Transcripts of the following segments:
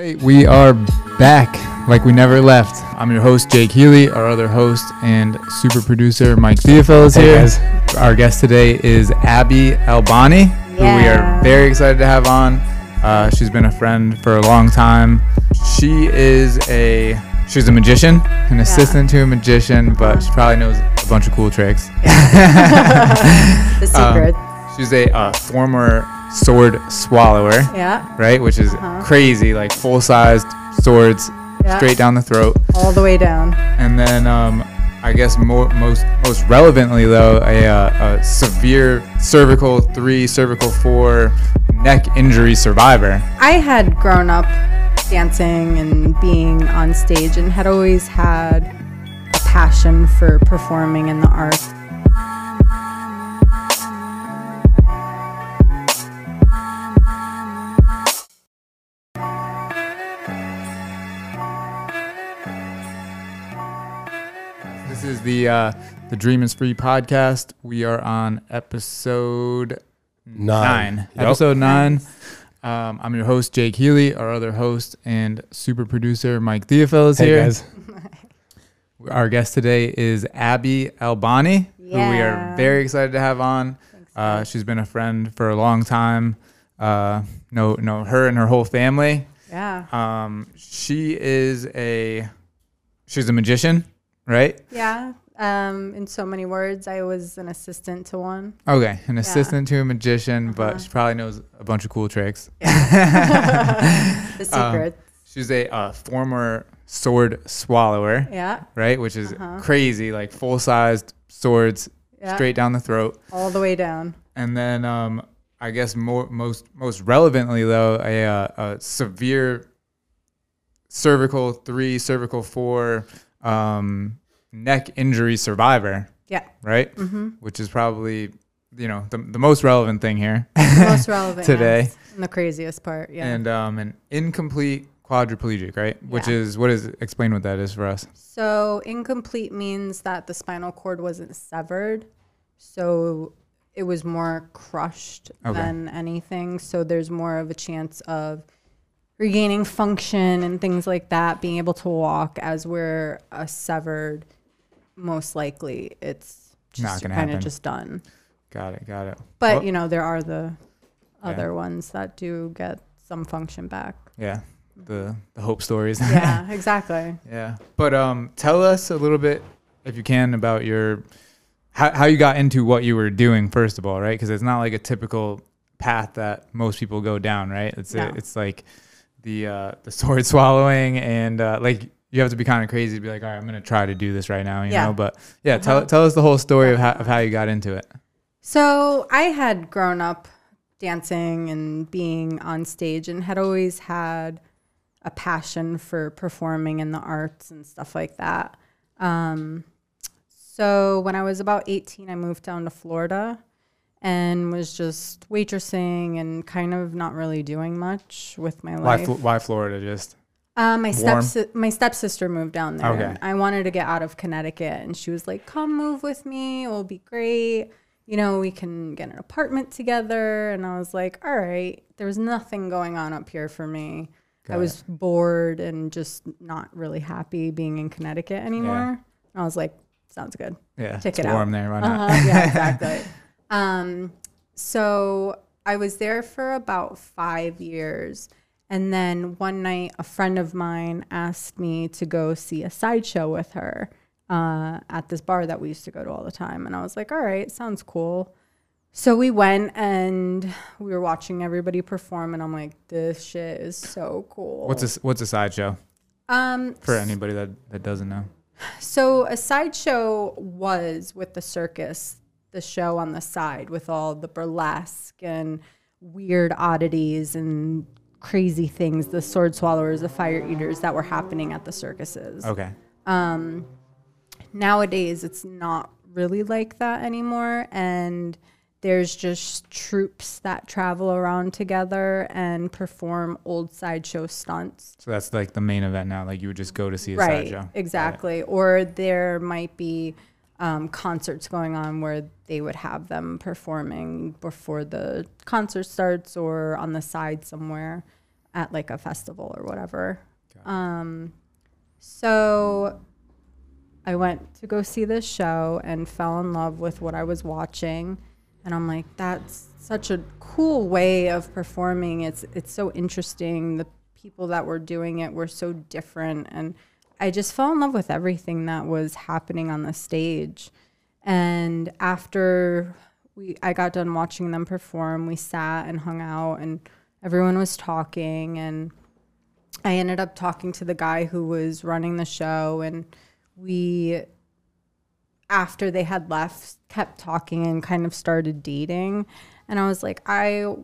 right, we are back like we never left. I'm your host, Jake Healy. Our other host and super producer, Mike Theophil, is Hey, here. guys. Our guest today is Abbey Albani, who we are very excited to have on. Uh, she's been a friend for a long time. She is a she's a magician, an assistant to a magician, but she probably knows a bunch of cool tricks. The Um, secret. She's a uh, former sword swallower. yeah. right? Which is Uh-huh. crazy, like full sized swords Yeah. straight down the throat. All the way down. And then, um, I guess mo- most most relevantly though, a, uh, a severe cervical three, cervical four neck injury survivor. I had grown up dancing and being on stage and had always had a passion for performing in the arts. Is the uh, the Dream is Free podcast. We are on episode Nine. nine. Yep. Episode nine. Um, I'm your host Jake Healy. Our other host and super producer Mike Theophil is Hey here. guys. Our guest today is Abbey Albani, who we are very excited to have on. Uh, she's been a friend for a long time. Uh, know know her and her whole family. Yeah. Um, she is a she's a magician, right? Yeah. Um, in so many words, I was an assistant to one. Okay, an assistant to a magician, but Uh-huh. she probably knows a bunch of cool tricks. The Um. She's a uh, former sword swallower, yeah. right? Which is Uh-huh. crazy, like full sized swords Yeah. straight down the throat. All the way down. And then um, I guess more, most most relevantly though, a, uh, a severe cervical three, cervical four um, neck injury survivor, Yeah. right? Mm-hmm. Which is probably you know the, the most relevant thing here. Most relevant Today. yes. And the craziest part. Yeah. And um, an incomplete quadriplegic, right? Which is what is explain what that is for us. So incomplete means that the spinal cord wasn't severed. So it was more crushed Okay. than anything. So there's more of a chance of regaining function and things like that, being able to walk as we're a severed, most likely it's just kind of just done. Got it. Got it. But Well- you know, there are the Yeah. other ones that do get some function back. Yeah. The the hope stories. yeah, exactly. Yeah. But um, tell us a little bit, if you can, about your how, how you got into what you were doing first of all, right? Because it's not like a typical path that most people go down, right? It's No. a, it's like the uh, the sword swallowing and uh, like you have to be kind of crazy to be like, all right, I'm gonna try to do this right now, you Yeah. know. But yeah, tell Uh-huh. tell us the whole story of how of how you got into it. So I had grown up dancing and being on stage and had always had a passion for performing in the arts and stuff like that. Um, so when I was about 18, I moved down to Florida and was just waitressing and kind of not really doing much with my Why life. Fl- why Florida? Just Uh, my Warm? step my stepsister moved down there. Okay. I wanted to get out of Connecticut, and she was like, "Come move with me. It will be great. You know, we can get an apartment together." And I was like, "All right." There was nothing going on up here for me. Got I was bored and just not really happy being in Connecticut anymore. I was like, "Sounds good." yeah, Check it out. warm there. Why not? Uh-huh, yeah, exactly. um, so I was there for about five years. And then one night, a friend of mine asked me to go see a sideshow with her uh, at this bar that we used to go to all the time. And I was like, all right, sounds cool. So we went and we were watching everybody perform. And I'm like, this shit is so cool. What's a what's a sideshow Um, for anybody that that doesn't know? So a sideshow was with the circus, the show on the side with all the burlesque and weird oddities and crazy things, the sword swallowers, the fire eaters that were happening at the circuses. Okay. Um, nowadays, it's not really like that anymore, and there's just troupes that travel around together and perform old sideshow stunts. So that's like the main event now. Like you would just go to see a right sideshow. Exactly or there might be um, concerts going on where they would have them performing before the concert starts or on the side somewhere at like a festival or whatever. Um, so I went to go see this show and fell in love with what I was watching. And I'm like, that's such a cool way of performing. It's it's so interesting. The people that were doing it were so different and I just fell in love with everything that was happening on the stage. And after we I got done watching them perform, we sat and hung out and everyone was talking. And I ended up talking to the guy who was running the show. And we after they had left kept talking and kind of started dating. And I was like I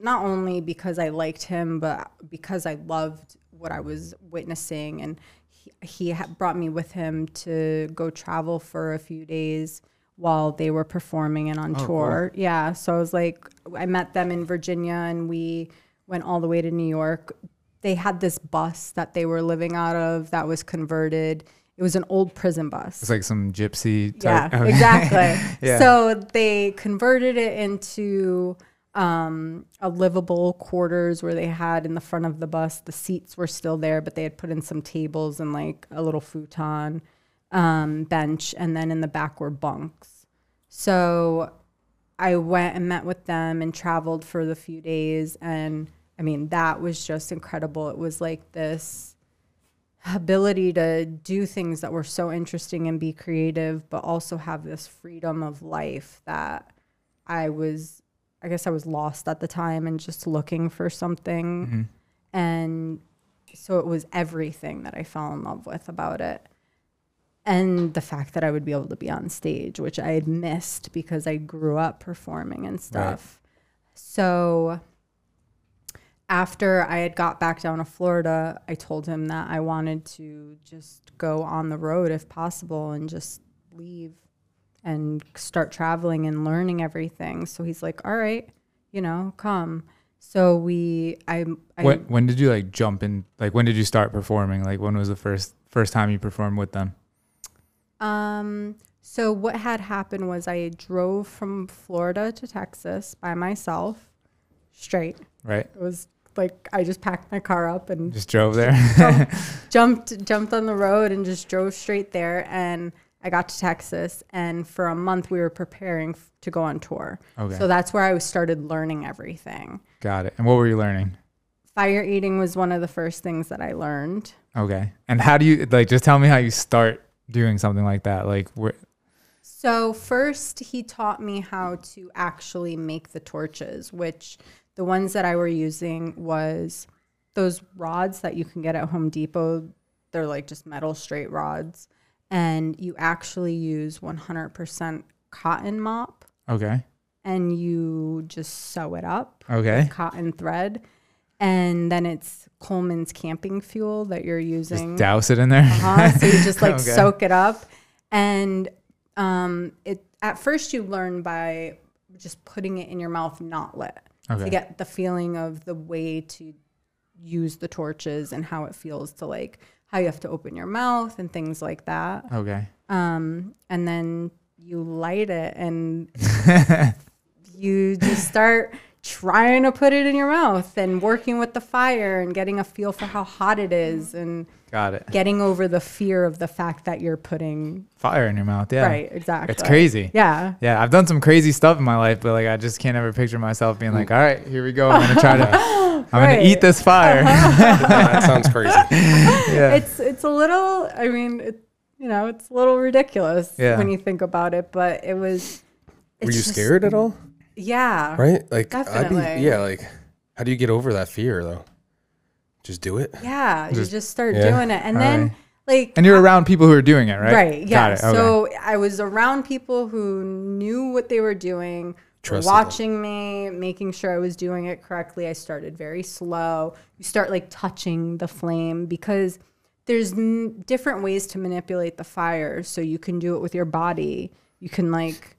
not only because I liked him but because I loved what I was witnessing and he, he brought me with him to go travel for a few days while they were performing and on oh, tour. Yeah, so I was like I met them in Virginia and we went all the way to New York. They had this bus that they were living out of that was converted. It was an old prison bus. It's like some gypsy Yeah, type. exactly. Yeah. So they converted it into um, a livable quarters where they had in the front of the bus, the seats were still there, but they had put in some tables and like a little futon um, bench, and then in the back were bunks. So I went and met with them and traveled for the few days, and I mean that was just incredible. It was like this ability to do things that were so interesting and be creative, but also have this freedom of life that I was, I guess I was lost at the time and just looking for something. Mm-hmm. And so it was everything that I fell in love with about it. And the fact that I would be able to be on stage, which I had missed because I grew up performing and stuff. So after I had got back down to Florida, I told him that I wanted to just go on the road if possible and just leave and start traveling and learning everything. So he's like, "All right, you know, come." So we, I, I When when did you like jump in? Like when did you start performing? Like when was the first first time you performed with them? Um, so what had happened was I drove from Florida to Texas by myself, straight. Right, It was like I just packed my car up and just drove there. jumped jumped on the road and just drove straight there and I got to Texas and for a month we were preparing f- to go on tour. Okay. So that's where I started learning everything. Got it. And what were you learning? Fire eating was one of the first things that I learned. Okay. And how do you like? Just tell me how you start doing something like that. Like where? So first he taught me how to actually make the torches, which the ones that I were using was those rods that you can get at Home Depot. They're like just metal straight rods. And you actually use 100% cotton mop Okay. and you just sew it up Okay. with cotton thread. And then it's Coleman's camping fuel that you're using. Just douse it in there. Uh-huh. So you just like Okay. soak it up, and um, it at first you learn by just putting it in your mouth, not lit, Okay. to get the feeling of the way to use the torches and how it feels to like how you have to open your mouth and things like that. Okay. Um, and then you light it and you just start trying to put it in your mouth and working with the fire and getting a feel for how hot it is and Got it. getting over the fear of the fact that you're putting Fire in your mouth. Yeah. right exactly It's crazy. yeah Yeah, I've done some crazy stuff in my life, but like I just can't ever picture myself being like, all right, here we go. I'm gonna try to, I'm gonna eat this fire. that sounds crazy. yeah. it's it's a little i mean it, you know it's a little ridiculous Yeah. when you think about it but it was Were it's you just- scared at all? Yeah Right? Like I'd Definitely. be yeah, like how do you get over that fear though? Just do it? yeah you Just- just start Yeah. doing it and then Alright. like and you're around people who are doing it, right? Right. Yeah. Got it. Okay. So I was around people who knew what they were doing, were Trusted them. watching me, making sure I was doing it correctly. I started very slow. You start like touching the flame because there's n- different ways to manipulate the fire. So you can do it with your body. You can like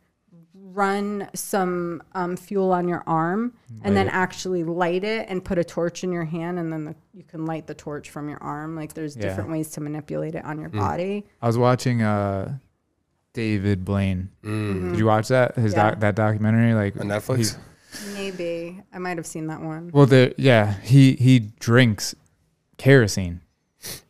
run some um, fuel on your arm and Light then it. actually light it and put a torch in your hand and then the, you can light the torch from your arm like there's Yeah. different ways to manipulate it on Mm. your body I was watching uh, David Blaine. Mm. Did you watch that? His Yeah. doc, that documentary, like On Netflix? Maybe I might have seen that one. Well, the yeah, he he drinks kerosene.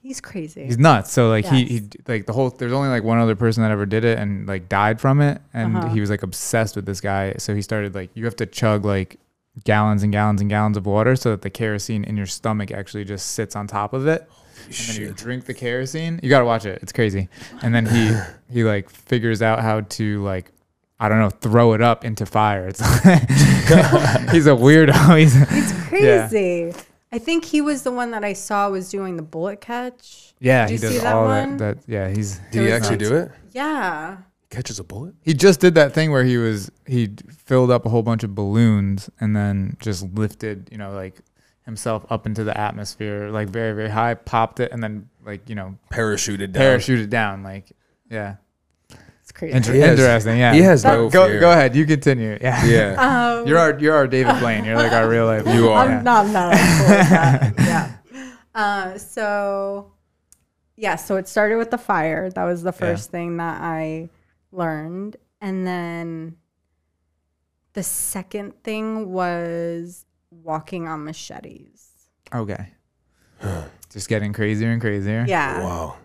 He's crazy. He's nuts. So like he, Yes. he like the whole there's only like one other person that ever did it and like died from it and Uh-huh. he was like obsessed with this guy. So he started like you have to chug like gallons and gallons and gallons of water so that the kerosene in your stomach actually just sits on top of it. And then you drink the kerosene. You gotta watch it. It's crazy. And then he he like figures out how to like I don't know throw it up into fire. It's like, he's a weirdo. He's He's crazy. I think he was the one that I saw was doing the bullet catch. yeah. Did He you does see that all one? that. That yeah. He's Did he actually nuts. do it? Yeah. Catches a bullet? He just did that thing where he was he filled up a whole bunch of balloons and then just lifted, you know, like himself up into the atmosphere, like very very high, popped it, and then like you know Parachuted down. parachuted down, like yeah, It's crazy. Inter- He has- interesting. Yeah, he has go, no go, fear. go ahead, you continue. Yeah, Yeah. Um, you're our you're our David Blaine. You're like our real life. You are. Yeah. I'm not, I'm not cool. Yeah. Uh, so, yeah, so it started with the fire. That was the first thing that I learned. And then the second thing was walking on machetes. Okay, just getting crazier and crazier. Yeah. Wow.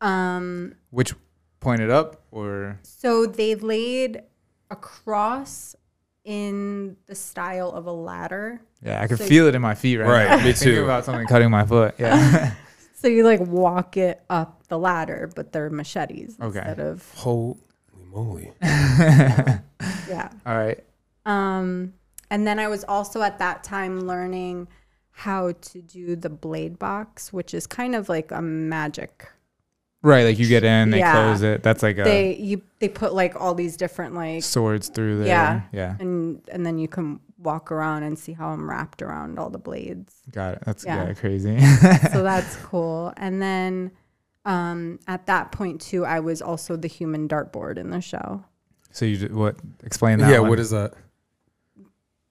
Um, Which pointed up or so they laid a cross in the style of a ladder. yeah, I could So- feel it in my feet right, Right, now. me too. about something cutting my foot. Yeah. So you like walk it up the ladder, but they're machetes Okay. instead of Holy moly. yeah. All right. Um, and then I was also at that time learning how to do the blade box, which is kind of like a magic. Right, like you get in, they Yeah. close it. That's like a They you they put like all these different like swords through there. Yeah. Yeah. and and then you can walk around and see how I'm wrapped around all the blades. Got it. That's Yeah. yeah, crazy. so that's cool. And then um, at that point too, I was also the human dartboard in the show. so you ju- what explain that Yeah, one. what is that?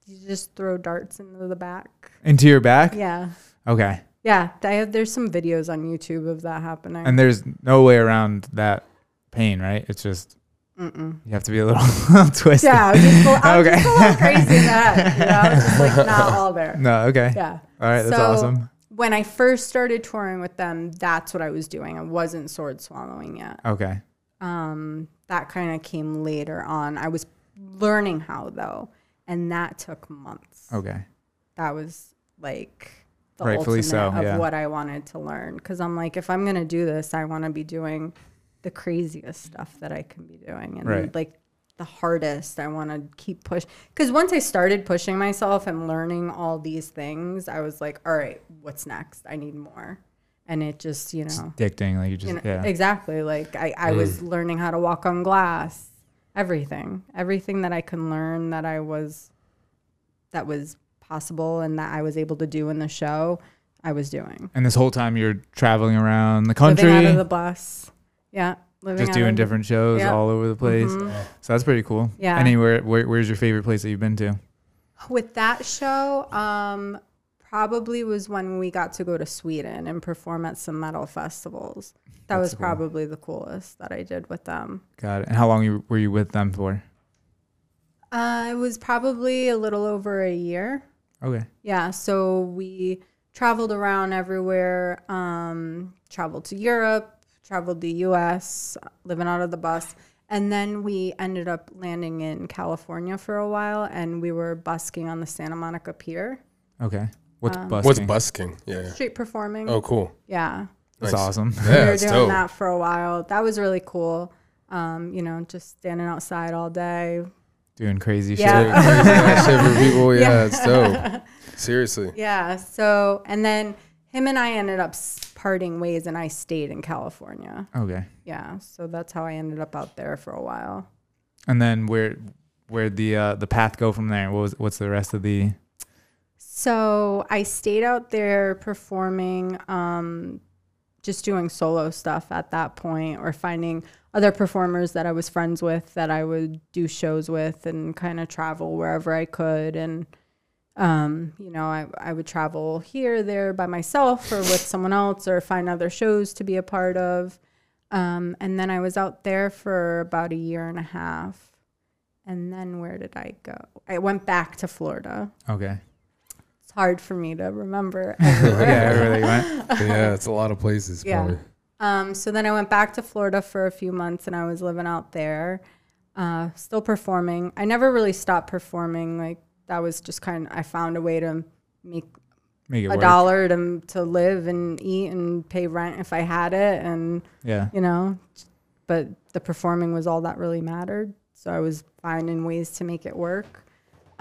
You just throw darts into the back. into your back? Yeah, Okay. Yeah. I have, there's some videos on YouTube of that happening. And there's no way around that pain, right? It's just Mm-mm. you have to be a little, twisted. Yeah, I was just, a- I was Okay. just a little crazy in that. You know, I was just like not all there. No, okay. Yeah. All right, that's So, awesome. When I first started touring with them, that's what I was doing. I wasn't sword swallowing yet. Okay. Um, that kind of came later on. I was learning how though, and that took months. Okay. That was like the Rightfully ultimate so, of yeah. what I wanted to learn. Because I'm like, if I'm gonna do this, I want to be doing the craziest stuff that I can be doing, and Right. like the hardest. I want to keep push. Because once I started pushing myself and learning all these things, I was like, all right, what's next? I need more. And it just, you know, Addicting, like you just you know, yeah. exactly. Like I, I was mm. learning how to walk on glass, everything, everything that I can learn that I was, that was possible and that I was able to do in the show, I was doing. and this whole time you're traveling around the country, Living out of the bus, yeah, living just doing different shows yeah. all over the place. Mhm. So that's pretty cool. Yeah. Anywhere, where, where's your favorite place that you've been to? With that show, um, probably was when we got to go to Sweden and perform at some metal festivals. That That's was cool. probably the coolest that I did with them. Got it. And how long you, were you with them for? Uh, it was probably a little over a year. Okay. Yeah, so we traveled around everywhere. Um, traveled to Europe, traveled the U.S., living out of the bus, and then we ended up landing in California for a while, and we were busking on the Santa Monica Pier, Okay. What's Um, busking? What's busking? Yeah. street performing. Oh, cool. Yeah, That's Nice. awesome. we were doing dope. that for a while. That was really cool. Um, you know, just standing outside all day. Doing crazy Yeah. shit. Shit for people. Yeah, Yeah. it's dope. Seriously. Yeah. So, and then him and I ended up parting ways, and I stayed in California. Okay. Yeah. So that's how I ended up out there for a while. And then where where the uh, the path go from there? What was what's the rest of the So I stayed out there performing, um, just doing solo stuff at that point, or finding other performers that I was friends with that I would do shows with and kind of travel wherever I could. And, um, you know, I, I would travel here, there by myself or with someone else or find other shows to be a part of. Um, and then I was out there for about a year and a half. and then where did I go? I went back to Florida. Okay. It's hard for me to remember. yeah, everywhere. everywhere you went. yeah, it's a lot of places. Yeah. Probably. Um, so then I went back to Florida for a few months and I was living out there, uh, still performing. I never really stopped performing. Like that was just kind of, I found a way to make Make a work. dollar to, to live and eat and pay rent if I had it. And, Yeah. you know, but the performing was all that really mattered. So I was finding ways to make it work.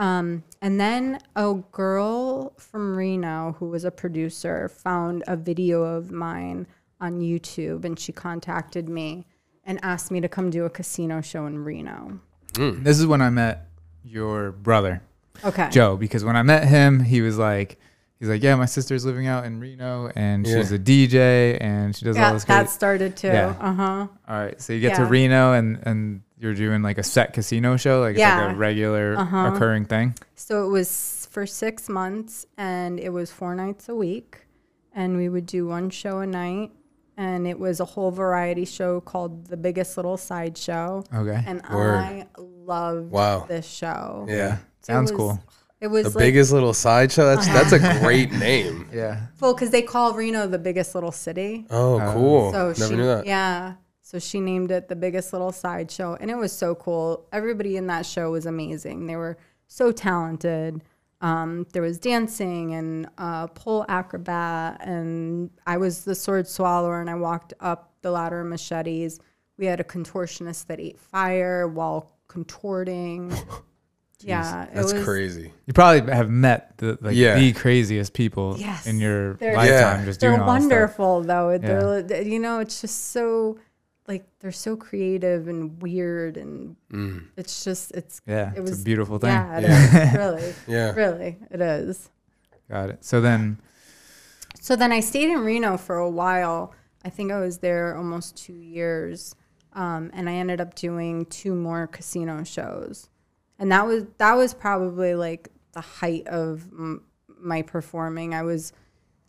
Um, and then a girl from Reno who was a producer found a video of mine on YouTube and she contacted me and asked me to come do a casino show in Reno. This is when I met your brother, Okay. Joe, because when I met him, he was like, he's like, yeah, my sister's living out in Reno and she's a DJ and she does all Yeah, this. Crazy. that started too. Yeah. Uh huh. All right, so you get to Reno and and you're doing like a set casino show, like it's like a regular Uh-huh. occurring thing. So it was for six months and it was four nights a week. And we would do one show a night. And it was a whole variety show called The Biggest Little Sideshow. Okay, And Word. I loved Wow. this show. Yeah. sounds was- cool. It was The like, biggest little sideshow. That's that's a great name. Yeah, well, because they call Reno the biggest little city. Oh, Uh, cool. So Never she, knew that. yeah. So she named it the biggest little sideshow, and it was so cool. Everybody in that show was amazing. They were so talented. Um, there was dancing and uh, pole acrobat, and I was the sword swallower, and I walked up the ladder of machetes. We had a contortionist that ate fire while contorting. yeah, it That's was, crazy. you probably have met the like Yeah. the craziest people Yes. in your They're- lifetime Yeah. just they're doing all this stuff. wonderful though they're you know it's just so like they're so creative and weird and it's just it's Yeah, it it's was a beautiful thing. yeah. It is really Yeah. really it is. Got it. So then, so then i stayed in reno for a while. I think i was there almost two years um, and i ended up doing two more casino shows. And that was that was probably like the height of m- my performing. I was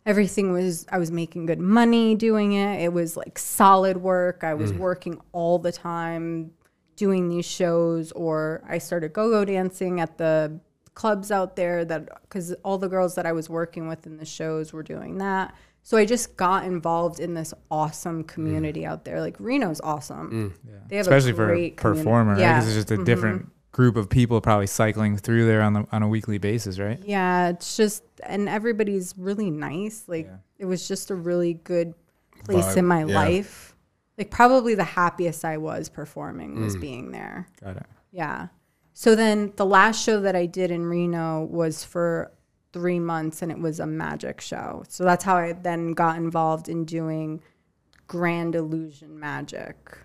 everything was i was making good money doing it. It was like solid work. I was mm. working all the time doing these shows or i started go-go dancing at the clubs out there that because all the girls that i was working with in the shows were doing that. So i just got involved in this awesome mm. community out there. Like reno's awesome. Mm. They have especially a for a community. performer, yeah. Mm-hmm. Because it's just a mm-hmm. different group of people probably cycling through there on the on a weekly basis, right? Yeah, it's just and everybody's really nice. Like Yeah. it was just a really good place Vibe, in my yeah. life. Like probably the happiest I was performing was mm. being there. Got it. Yeah. So then the last show that I did in Reno was for 3 months and it was a magic show. So that's how I then got involved in doing grand illusion magic.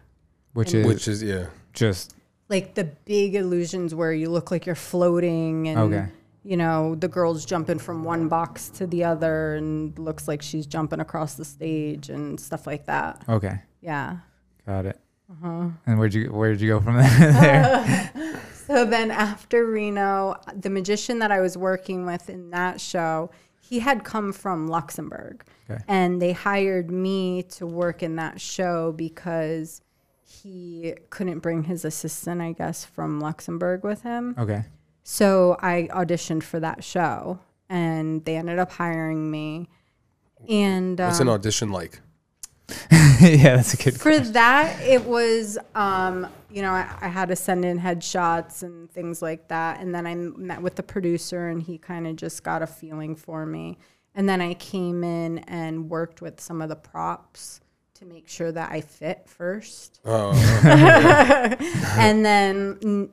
Which is Which is yeah. just Like the big illusions where you look like you're floating and Okay. you know, the girl's jumping from one box to the other and looks like she's jumping across the stage and stuff like that. okay. Yeah. Got it. Uh-huh. And where'd you where'd you go from there? So then after Reno, the magician that I was working with in that show, he had come from Luxembourg. Okay. And they hired me to work in that show because he couldn't bring his assistant, I guess, from Luxembourg with him. okay. So I auditioned for that show and they ended up hiring me. And What's an um, audition like? yeah, that's a good. for that, it was, um, you know, I, I had to send in headshots and things like that. And then I met with the producer and he kind of just got a feeling for me. And then I came in and worked with some of the props to make sure that I fit first. Oh, and then mm,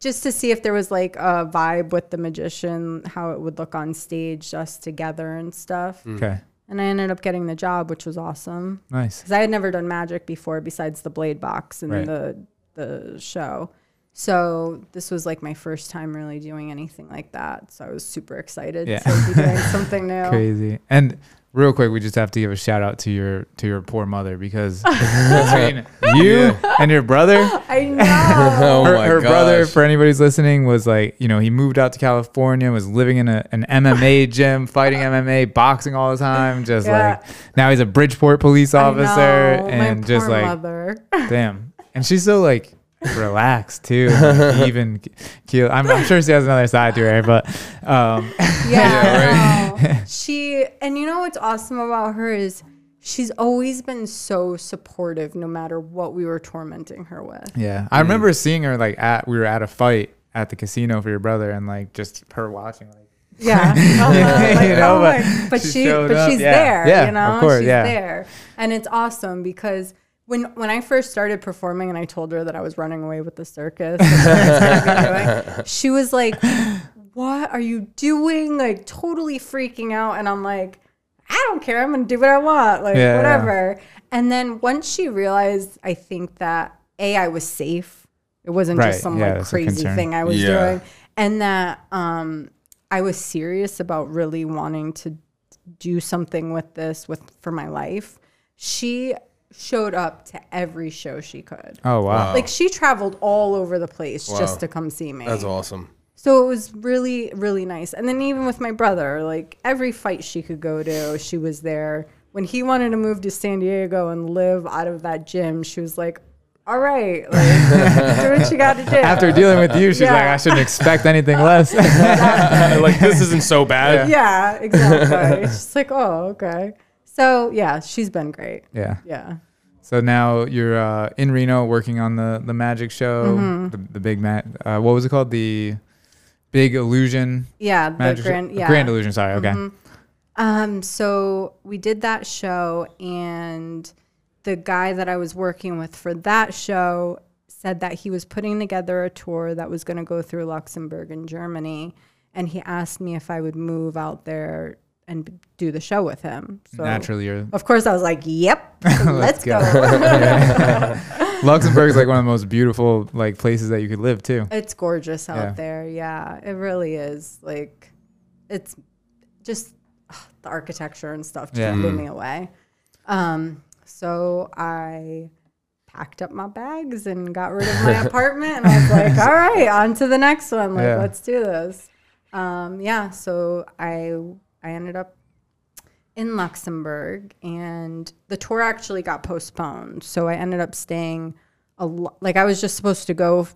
just to see if there was like a vibe with the magician, how it would look on stage, us together and stuff. Okay. And I ended up getting the job, which was awesome Nice. because I had never done magic before besides the blade box and Right. the the show. So this was like my first time really doing anything like that. So I was super excited Yeah. to be doing something new. Crazy. And real quick, we just have to give a shout out to your to your poor mother because between you and your brother, I know. Oh her, my her brother, for anybody's listening, was like, you know, he moved out to California, was living in a, an MMA gym, fighting MMA, boxing all the time. Just Yeah. like now he's a Bridgeport police I officer, know, and my just poor like, mother. damn. And she's so like relaxed too. like, even keel. I'm, I'm sure she has another side to her, but um, Yeah, I know. she and you know what's awesome about her is she's always been so supportive no matter what we were tormenting her with. yeah, I remember seeing her like at we were at a fight at the casino for your brother, and like just her watching like. Yeah, uh-huh. Like, You know, oh but but she she, but up. she's Yeah. there. Yeah, you know, of course, she's yeah. there, and it's awesome because when when I first started performing and I told her that I was running away with the circus, and that's what I'd be doing, she was like, "What are you doing?" Like totally freaking out, and I'm like, "I don't care. I'm gonna do what I want. Like Yeah, yeah. whatever." And then once she realized, I think that a I was safe. It wasn't Right, just some yeah, like crazy thing I was Yeah. doing, and that um I was serious about really wanting to do something with this with for my life. She showed up to every show she could. Oh wow. Like she traveled all over the place Wow. just to come see me. That's awesome. So it was really really nice. And then even with my brother, like every fight she could go to, she was there. When he wanted to move to San Diego and live out of that gym, she was like, "All right, like, do what you got to do." After dealing with you, she's like, I shouldn't expect anything less. like this isn't so bad. yeah, exactly. it's just like, oh, okay. So yeah, she's been great. yeah. Yeah. So now you're uh, in Reno working on the the magic show, Mm-hmm. the, the big mat. Uh, what was it called? The Big Illusion Yeah, the grand, show? yeah. Grand Illusion. Sorry. Okay. Um, so we did that show, and the guy that I was working with for that show said that he was putting together a tour that was going to go through Luxembourg and Germany, and he asked me if I would move out there and do the show with him. So Naturally, you're of course, I was like, "Yep, let's, go. go." Luxembourg is like one of the most beautiful like places that you could live too. It's gorgeous out Yeah. there. Yeah, it really is. Like, it's just ugh, the architecture and stuff just Yeah. blew me away. Um, so I packed up my bags and got rid of my apartment, and I was like, "All right, on to the next one. Like, Yeah. let's do this." Um, yeah. So I I ended up in Luxembourg, and the tour actually got postponed. So I ended up staying a lo- like I was just supposed to go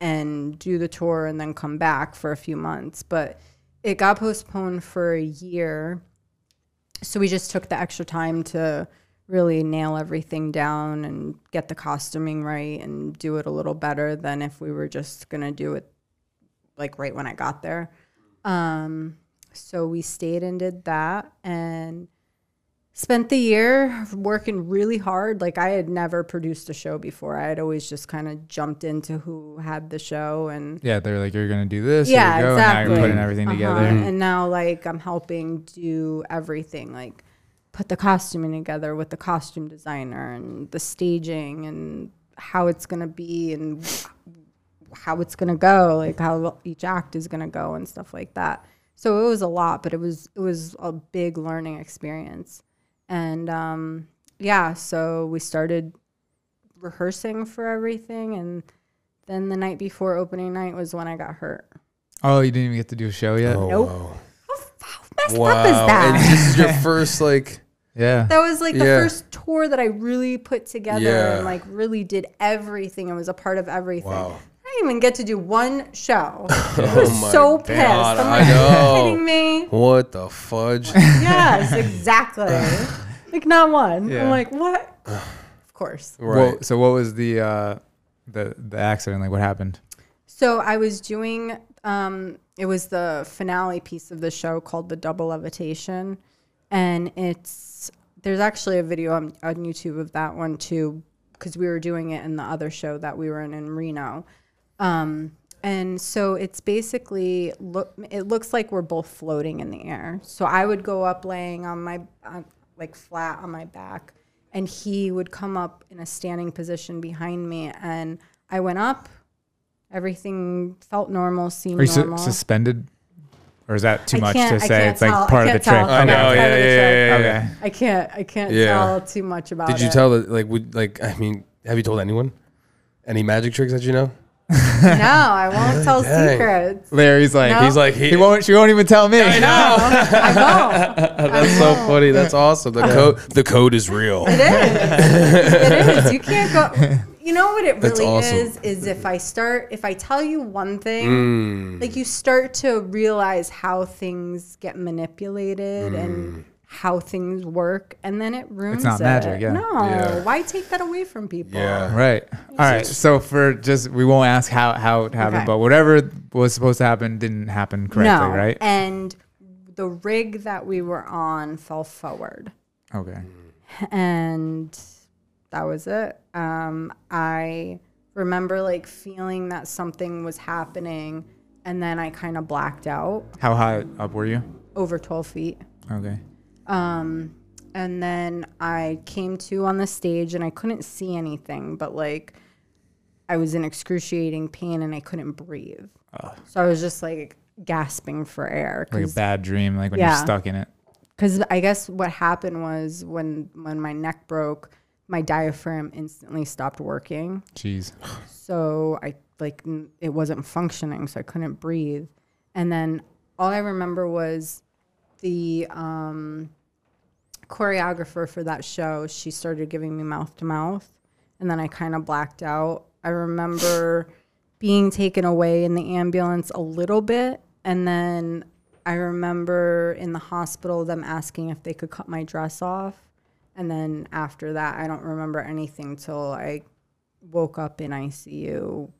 and do the tour and then come back for a few months, but it got postponed for a year. So we just took the extra time to really nail everything down and get the costuming right and do it a little better than if we were just going to do it like right when I got there. Um, so we stayed and did that and spent the year working really hard. Like I had never produced a show before. I had always just kind of jumped into who had the show and Yeah, they're like, you're gonna do this. yeah, you go. exactly. And now you're putting everything Uh-huh. together. And now like I'm helping do everything, like put the costuming together with the costume designer and the staging and how it's gonna be and how it's gonna go, like how each act is gonna go and stuff like that. So it was a lot, but it was it was a big learning experience. And um, yeah, so we started rehearsing for everything and then the night before opening night was when I got hurt. Oh, you didn't even get to do a show yet. Oh, Nope. wow. How messed Wow. up is And that? this is your first like Yeah. That was like the Yeah. first tour that I really put together Yeah. and like really did everything. It was a part of everything. Wow. I didn't even get to do one show. I was my so pissed. God, I'm I like, know. Are you kidding me? what the fudge? yes, exactly. like not one. Yeah. I'm like, what? of course. right. Well, so what was the uh, the the accident? Like, what happened? So I was doing um it was the finale piece of the show called The Double Levitation and it's there's actually a video on, on YouTube of that one too because we were doing it in the other show that we were in in Reno. Um and so it's basically look it looks like we're both floating in the air. So I would go up laying on my on, like flat on my back and he would come up in a standing position behind me and I went up everything felt normal, seemed Are you su- suspended, or is that too I much to I say? can't It's like tell- I part of the can't trick. tell. I know. Part Yeah, of yeah, the yeah, yeah, yeah. Okay. I can't I can't Yeah. tell too much about Did you it. tell that like would like I mean have you told anyone any magic tricks that you know? No, I won't tell Dang. secrets. Larry's like, No. He's like he won't. She won't even tell me. I know. I won't. That's so funny. That's awesome. The code the code is real. It is. it is. You can't go you know what it really awesome. is is if I start if I tell you one thing, Mm. like you start to realize how things get manipulated Mm. and how things work, and then it ruins. it's not it. magic, yeah. No, Yeah. why take that away from people? Yeah. Right. All right. So for just we won't ask how how it happened, Okay. but whatever was supposed to happen didn't happen correctly, no, right? and the rig that we were on fell forward. Okay. and that was it. Um, I remember like feeling that something was happening, and then I kind of blacked out How high up were you? over 12 feet. Okay. Um, and then I came to on the stage, and I couldn't see anything, but like I was in excruciating pain, and I couldn't breathe. So I was just like gasping for air. Like a bad dream, like when Yeah. you're stuck in it. because I guess what happened was when when my neck broke, my diaphragm instantly stopped working. Jeez. So I like n- it wasn't functioning, so I couldn't breathe. And then all I remember was the um, choreographer for that show. She started giving me mouth to mouth, and then I kind of blacked out. I remember being taken away in the ambulance a little bit, and then I remember in the hospital them asking if they could cut my dress off. And then after that, I don't remember anything till I woke up in ICU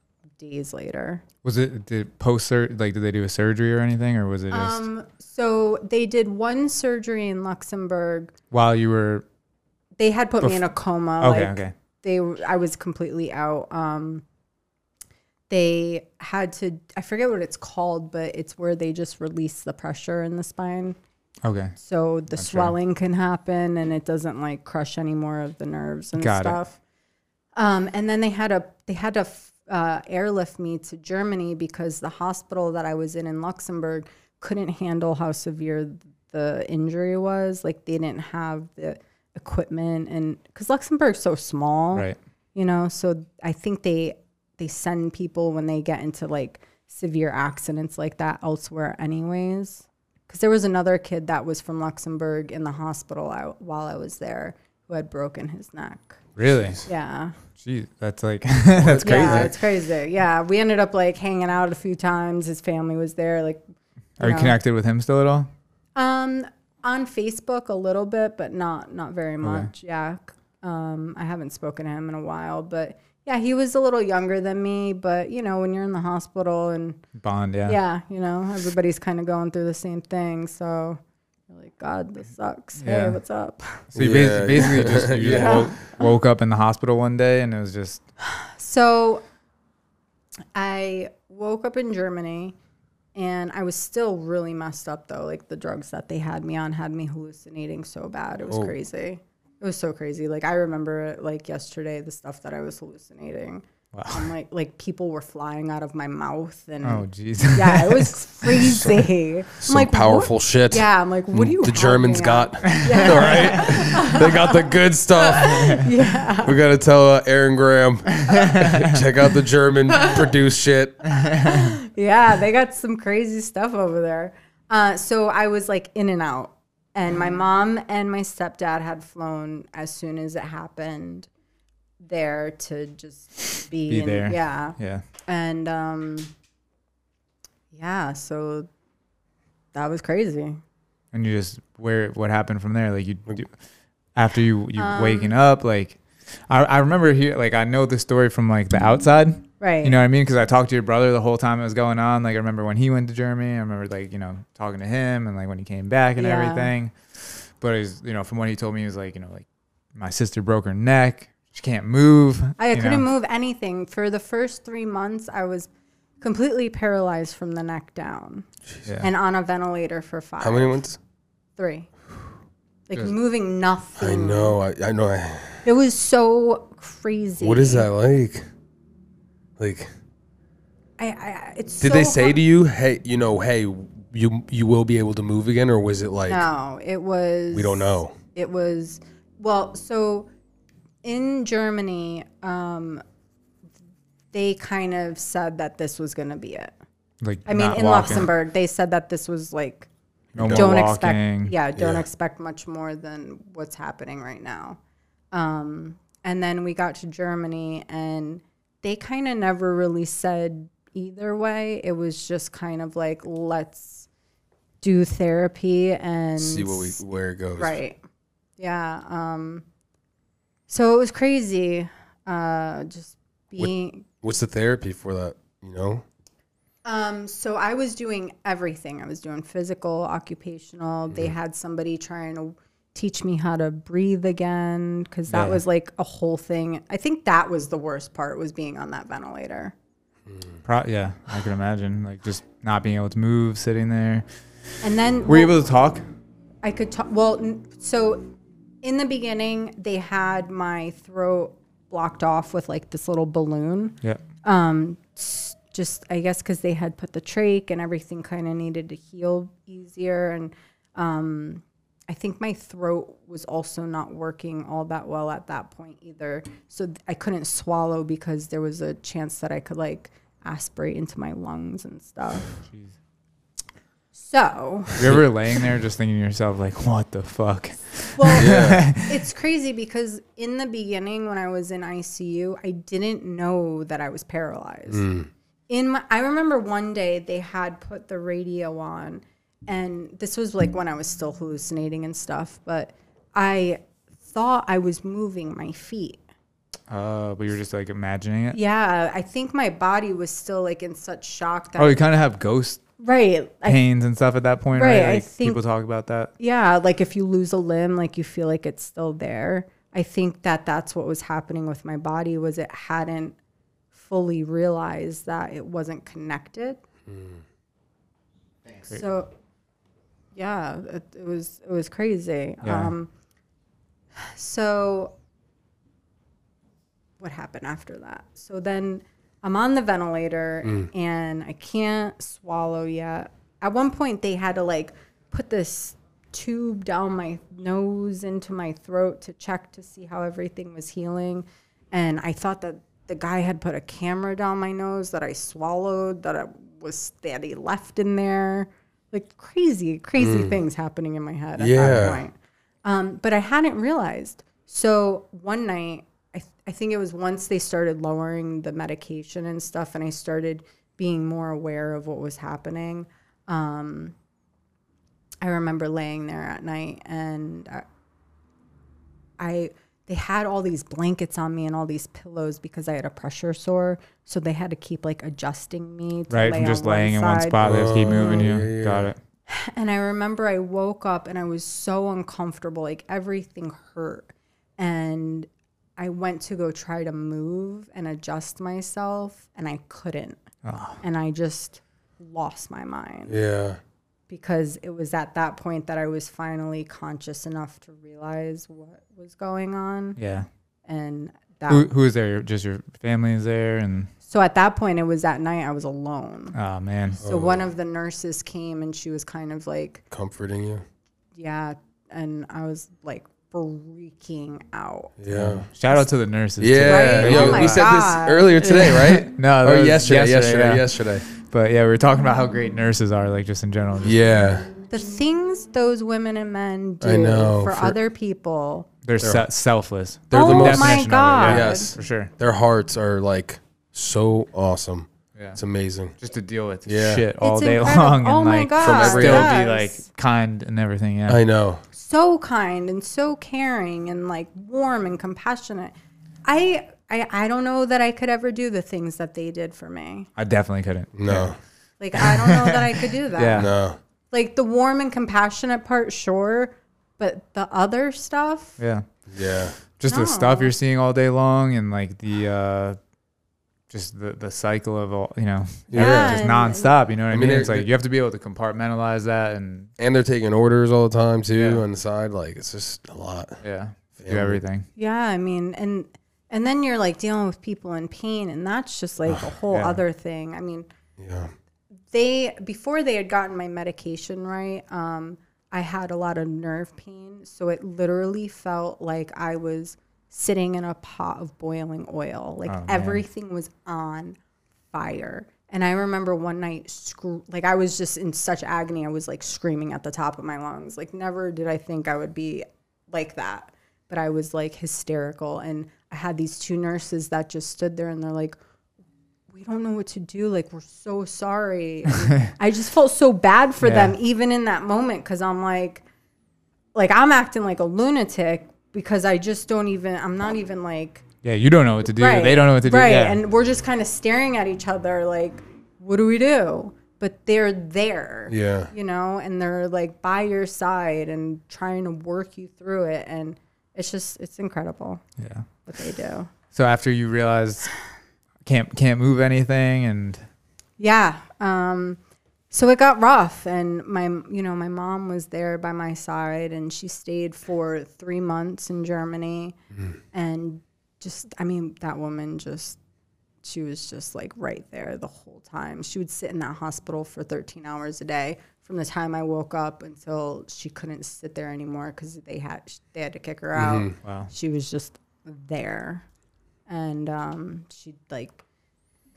days later. Was it did post like did they do a surgery or anything or was it just Um, so they did one surgery in Luxembourg. while you were They had put me in a coma. Okay, like, okay. They, I was completely out. Um, they had to. I forget what it's called, but it's where they just release the pressure in the spine, Okay. so the swelling can happen and it doesn't like crush any more of the nerves and Got it. stuff. Um, and then they had a they had to f- uh, airlift me to Germany because the hospital that I was in in Luxembourg couldn't handle how severe the injury was. Like they didn't have the equipment, and because Luxembourg's so small, Right. you know. So I think they they send people when they get into like severe accidents like that elsewhere, anyways. Because there was another kid that was from Luxembourg in the hospital I, while I was there who had broken his neck. Really? Yeah. Jeez, that's like that's crazy. Yeah, it's crazy. Yeah, we ended up like hanging out a few times. His family was there. Like, Are you know. connected with him still at all? um, on Facebook a little bit, but not not very much. Yeah. Um, I haven't spoken to him in a while, but yeah, he was a little younger than me. But you know, when you're in the hospital and Bond, yeah. yeah, you know, everybody's kind of going through the same thing. So you're like, God, this sucks. Yeah. Hey, what's up? So you Yeah. basi- basically just you just Yeah. woke, woke up in the hospital one day and it was just So I woke up in Germany and I was still really messed up though. Like the drugs that they had me on had me hallucinating so bad. It was Oh. crazy. It was so crazy. Like I remember it like yesterday, the stuff that I was hallucinating. Wow. I'm like like people were flying out of my mouth and oh jeez. yeah, it was crazy. I'm Some like, powerful what? shit. Yeah, I'm like, what do you? The Germans got. on? All right. They got the good stuff. Yeah. We got to tell uh, Aaron Graham. check out the German produced shit. yeah, they got some crazy stuff over there. Uh, so I was like in and out. And my mom and my stepdad had flown as soon as it happened there to just be, Be in- there. Yeah. yeah. And um, yeah, so that was crazy. And you just where what happened from there? Like you, you after you you Um, waking up, like I, I remember here like I know the story from like the outside. Right. You know what I mean? Because I talked to your brother the whole time it was going on. Like I remember when he went to Germany. I remember like you know talking to him and like when he came back and Yeah. everything. But it's you know from what he told me, he was like you know like my sister broke her neck. She can't move. I you couldn't know. move anything. For the first three months, I was completely paralyzed from the neck down Yeah. and on a ventilator for five. How many months? Three. Like Good. moving nothing. I know. I, I know. I, It was so crazy. what is that like? Like, I, I it's did so they say hard- to you, "Hey, you know, hey, you you will be able to move again," or was it like, No, it was we don't know? It was well, so in Germany, um they kind of said that this was gonna be it. like I mean, in walking, Luxembourg, they said that this was like no don't walking. expect yeah, don't Yeah. expect much more than what's happening right now. Um and then we got to Germany, and they kind of never really said either way. It was just kind of like, let's do therapy and See what we where it goes. Right. Yeah. Um, so it was crazy. Uh, just being. What's the therapy for that? You know. Um, so I was doing everything. I was doing physical, occupational. They Mm-hmm. had somebody trying to teach me how to breathe again because that Yeah. was like a whole thing. I think that was the worst part was being on that ventilator. Pro- yeah, I can imagine like just not being able to move, sitting there. And then Were you able to talk? I could talk. Well, n- so in the beginning, they had my throat blocked off with like this little balloon. Yeah. um just i guess because they had put the trach and everything kind of needed to heal easier and um i think my throat was also not working all that well at that point either so th- i couldn't swallow because there was a chance that i could like aspirate into my lungs and stuff Jeez. So You're ever laying there just thinking to yourself like, what the fuck? well Yeah. it's crazy because in the beginning when i was in icu i didn't know that i was paralyzed in my i remember one day they had put the radio on and this was like when i was still hallucinating and stuff but i thought i was moving my feet Uh, but you were just like imagining it. yeah i think my body was still like in such shock that Oh, you kind of have ghost right I, pains and stuff at that point, Right, right? I Like think- people talk about that. yeah like if you lose a limb like you feel like it's still there i think that that's what was happening with my body was it hadn't fully realized that it wasn't connected so yeah it, it was it was crazy Yeah. um so what happened after that so then i'm on the ventilator and i can't swallow yet. At one point they had to like put this tube down my nose into my throat to check to see how everything was healing. And i thought that the guy had put a camera down my nose that i swallowed that i was that he left in there. Like crazy crazy things happening in my head at Yeah. that point. Um, but I hadn't realized. So one night, I, think it was once they started lowering the medication and stuff, and I started being more aware of what was happening. Um, I remember laying there at night, and I, I they had all these blankets on me and all these pillows because I had a pressure sore. So they had to keep like adjusting me to Right, lay from just on one laying in one spot, they have keep moving you. Oh, yeah, Got it. And I remember I woke up and I was so uncomfortable, like everything hurt. And I went to go try to move and adjust myself, and I couldn't. Oh. And I just lost my mind Yeah. because it was at that point that I was finally conscious enough to realize what was going on. Yeah. And that, Who who is there? Just your family is there, and so at that point, it was at night, I was alone. oh man, So oh. one of the nurses came and she was kind of like, Comforting you. yeah and i was like freaking out Yeah. shout out to the nurses. Yeah. Right? Yo, Oh my we said God. this earlier today, right? No, or was yesterday. Yesterday. yesterday, Yesterday. But yeah, we were talking about how great nurses are, like just in general. Just- Yeah. the things those women and men do know, for, for- other people They're, se- selfless. They're the oh most- my Definition of god yeah. Yes. for sure. Their hearts are like so awesome. Yeah, It's amazing. just to deal with Yeah. shit all It's day incredible. long Oh and my like God, From every still end. be like kind and everything. Yeah, I know. So kind and so caring and like warm and compassionate I, I i don't know that i could ever do the things that they did for me I definitely couldn't. No. like i don't know that i could do that Yeah. No. like the warm and compassionate part sure but the other stuff Yeah, Yeah. just the stuff you're seeing all day long and like the uh just the the cycle of all you know Yeah, just nonstop. You know what I, I mean? mean, It's like you have to be able to compartmentalize that and And they're taking orders all the time too Yeah. on the side. Like it's just a lot. yeah, do everything. Yeah, I mean, and and then you're like dealing with people in pain, and that's just like a whole Yeah. other thing. I mean, Yeah. they before they had gotten my medication right, um, I had a lot of nerve pain, so it literally felt like I was sitting in a pot of boiling oil. Like Oh, everything was on fire. And I remember one night, scr- like I was just in such agony. I was like screaming at the top of my lungs. Like never did I think I would be like that, but I was like hysterical. And I had these two nurses that just stood there and they're like, we don't know what to do. Like, we're so sorry. I just felt so bad for Yeah. them, even in that moment, because I'm like, like I'm acting like a lunatic because I just don't even. I'm not even like Yeah, you don't know what to do. They don't know what to do. Right. Yeah. And we're just kind of staring at each other like, what do we do? But they're there. Yeah. You know, and they're like by your side and trying to work you through it. And it's just, it's incredible yeah. what they do. So after you realized can't can't move anything and Yeah. Um, so it got rough, and my, you know, my mom was there by my side, and she stayed for three months in Germany, and just, I mean, that woman just, she was just like right there the whole time. She would sit in that hospital for 13 hours a day from the time I woke up until she couldn't sit there anymore because they had they had to kick her out. wow. She was just there, and um, she'd like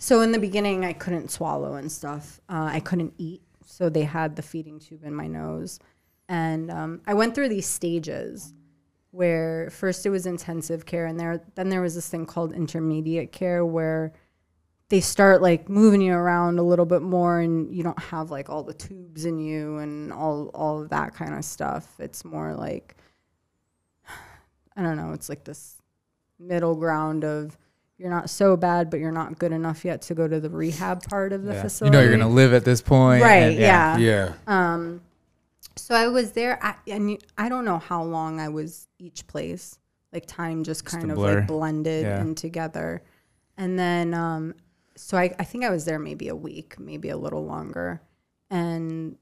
so in the beginning, I couldn't swallow and stuff. Uh, I couldn't eat, so they had the feeding tube in my nose, and um, I went through these stages where first it was intensive care, and there then there was this thing called intermediate care where they start like moving you around a little bit more, and you don't have like all the tubes in you and all all of that kind of stuff. It's more like I don't know. It's like this middle ground of you're not so bad, but you're not good enough yet to go to the rehab part of the Yeah. You know you're gonna live at this point. right? and- yeah. Yeah. Um, so I was there, I, and I don't know how long I was each place. Like time just kind of blur. like blended Yeah. in together, and then um, so I, I think I was there maybe a week, maybe a little longer, and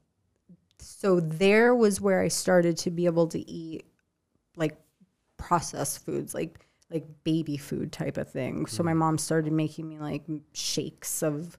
so there was where I started to be able to eat like processed foods, like like baby food type of thing. So Mm. my mom started making me like shakes of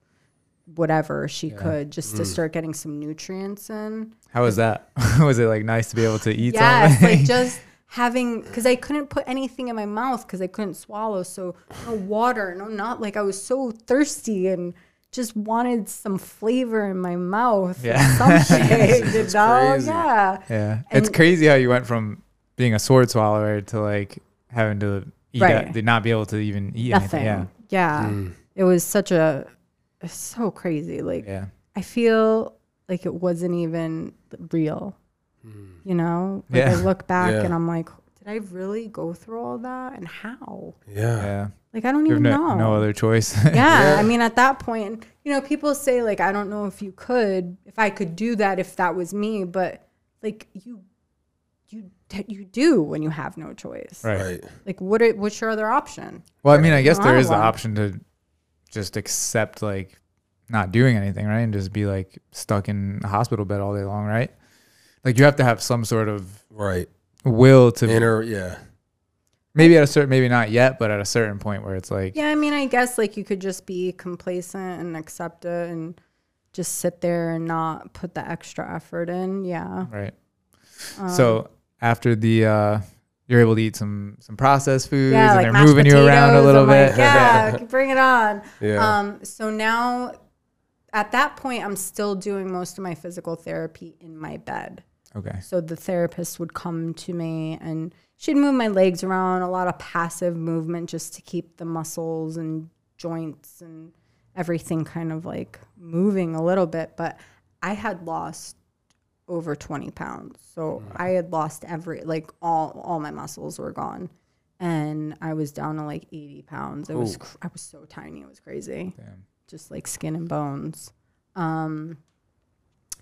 whatever she could just Mm. to start getting some nutrients in. How was that? was it like nice to be able to eat Yes, something? like just having because I couldn't put anything in my mouth because I couldn't swallow. So no water, no not like I was so thirsty and just wanted some flavor in my mouth. Yeah. Yeah, something. you know? crazy. Yeah. yeah. It's crazy how you went from being a sword swallower to like having to eat Right. to not be able to even eat Nothing. anything. Yeah. Mm. It was such a it's so crazy. Like Yeah. Yeah. I feel like it wasn't even real. You know? Like I look back Yeah. and I'm like, did I really go through all that? And how? Yeah. Yeah. Like I don't You even no, know. no other choice. yeah, Yeah. I mean, at that point, you know, people say like, I don't know if you could, if I could do that, if that was me, but like you, you, you do when you have no choice. right. Right. Like, what? Are, what's your other option? Well, I mean, I guess don't there have is the option to just accept like not doing anything, right? And just be like stuck in a hospital bed all day long, right? Like you have to have some sort of Right. will to Inner. Yeah. maybe at a certain maybe not yet, but at a certain point where it's like Yeah, I mean, I guess like you could just be complacent and accept it and just sit there and not put the extra effort in. Yeah. right. Um, so after the uh you're able to eat some some processed foods yeah, and like they're mashed moving you around a potatoes, little bit. Like, yeah, bring it on. Yeah. Um, so now at that point, I'm still doing most of my physical therapy in my bed. okay. So the therapist would come to me and she'd move my legs around, a lot of passive movement just to keep the muscles and joints and everything kind of like moving a little bit. But I had lost over 20 pounds. So I had lost every, like all, all my muscles were gone. And I was down to like 80 pounds. It was, cr- I was so tiny. It was crazy Damn. just like skin and bones. Um,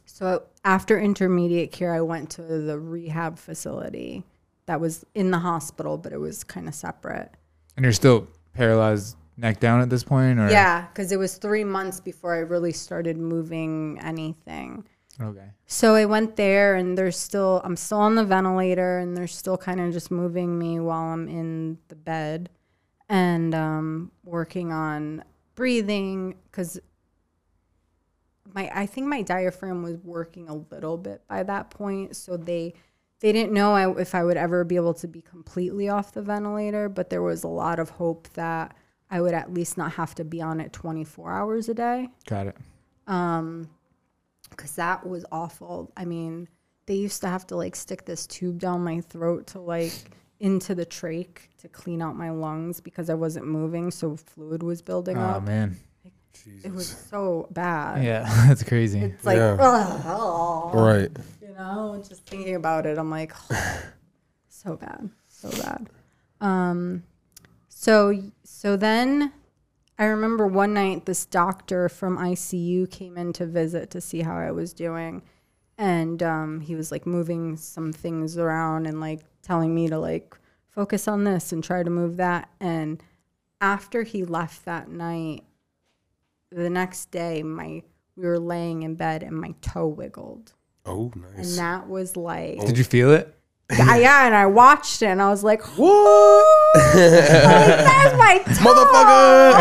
so after intermediate care, I went to the rehab facility that was in the hospital, but it was kind of separate. And you're still paralyzed neck down at this point or Yeah, because it was three months before I really started moving anything. Okay. So I went there, and they're still, I'm still on the ventilator, and they're still kind of just moving me while I'm in the bed and um, working on breathing because my, I think my diaphragm was working a little bit by that point. So they, they didn't know I, if I would ever be able to be completely off the ventilator, but there was a lot of hope that I would at least not have to be on it 24 hours a day Got it. um because that was awful i mean they used to have to like stick this tube down my throat to like into the trach to clean out my lungs because I wasn't moving, so fluid was building Oh up. Oh man. It was so bad. Yeah, that's crazy. It's like, Yeah. ugh, Right. you know, just thinking about it, I'm like, so bad, so bad. Um, so so then I remember one night this doctor from ICU came in to visit to see how I was doing, and um, he was like moving some things around and like telling me to like focus on this and try to move that. And after he left that night, the next day, my we were laying in bed and my toe wiggled, Oh, nice. and that was like Did you feel it? Yeah, yeah, and I watched it and I was like, "What? that's my toe!"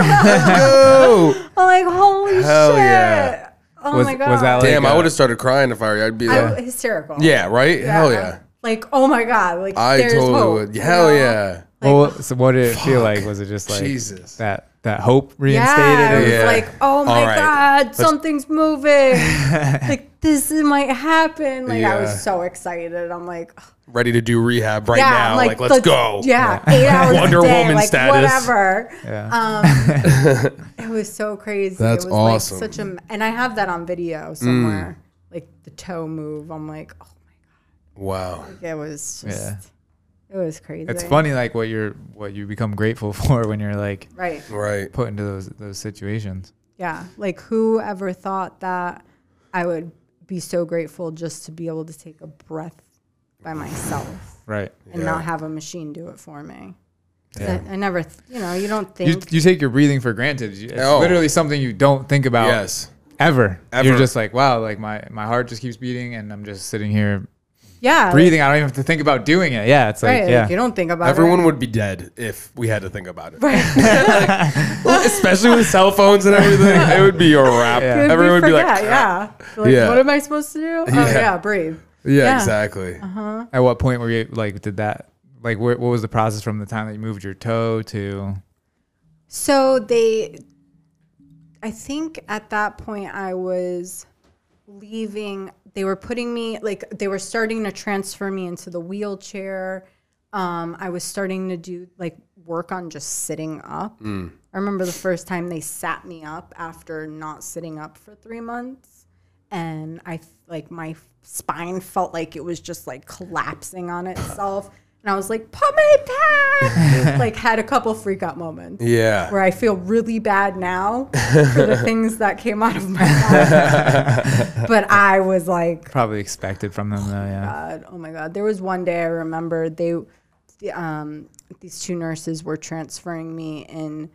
Motherfucker! I'm like, "Holy Hell shit!" yeah. Oh Was- my was god! that like- Damn, I uh, would have started crying if I were you. I'd be I, hysterical? yeah, right? Hell yeah. Like, oh my god! Like, I there's totally hope, would. you Hell know? yeah. well, so what did it feel like? Was it just like Jesus. that that hope reinstated? Yeah, it was Yeah. like, oh my All right. god, something's moving. like this might happen. Like I was so excited. I'm like, Ready to do rehab right yeah, now. I'm Like, let's, go. Yeah, eight hours Wonder a day, Woman like status. whatever. Yeah. Um, it was so crazy. That's it was awesome. like such a, and I have that on video somewhere, like the toe move. I'm like, oh my god. Wow. my, it was just, Yeah. it was crazy. It's funny like what you're what you become grateful for when you're like right? Right. put into those those situations. Yeah, like who ever thought that I would be so grateful just to be able to take a breath by myself Right. and Yeah. not have a machine do it for me. Yeah. I, I never, th- you know, you don't think. you take your breathing for granted. It's Oh. literally something you don't think about Yes. ever. Ever. You're just like, wow, like my, my heart just keeps beating and I'm just sitting here yeah, like- breathing. I don't even have to think about doing it. Yeah. It's like, right? yeah. Like you don't think about Everyone it. Everyone would be dead if we had to think about it. Right, Especially with cell phones and everything. It would be a wrap. Yeah. It would be Everyone would be like, forget, ah. yeah. Like, Yeah. what am I supposed to do? Oh, Yeah. yeah, breathe. Yeah, Yeah. exactly. At what point were you like, did that, like, wh- what was the process from the time that you moved your toe to, So they, I think at that point I was leaving. They were putting me like they were starting to transfer me into the wheelchair. Um, I was starting to do like work on just sitting up. I remember the first time they sat me up after not sitting up for three months, and I like my spine felt like it was just like collapsing on itself. And I was like, put me back. like had a couple freak out moments Yeah. where I feel really bad now for the things that came out of my mouth. but I was like, probably expected from them though? Yeah. God, oh my God. There was one day I remember they, the, um, these two nurses were transferring me in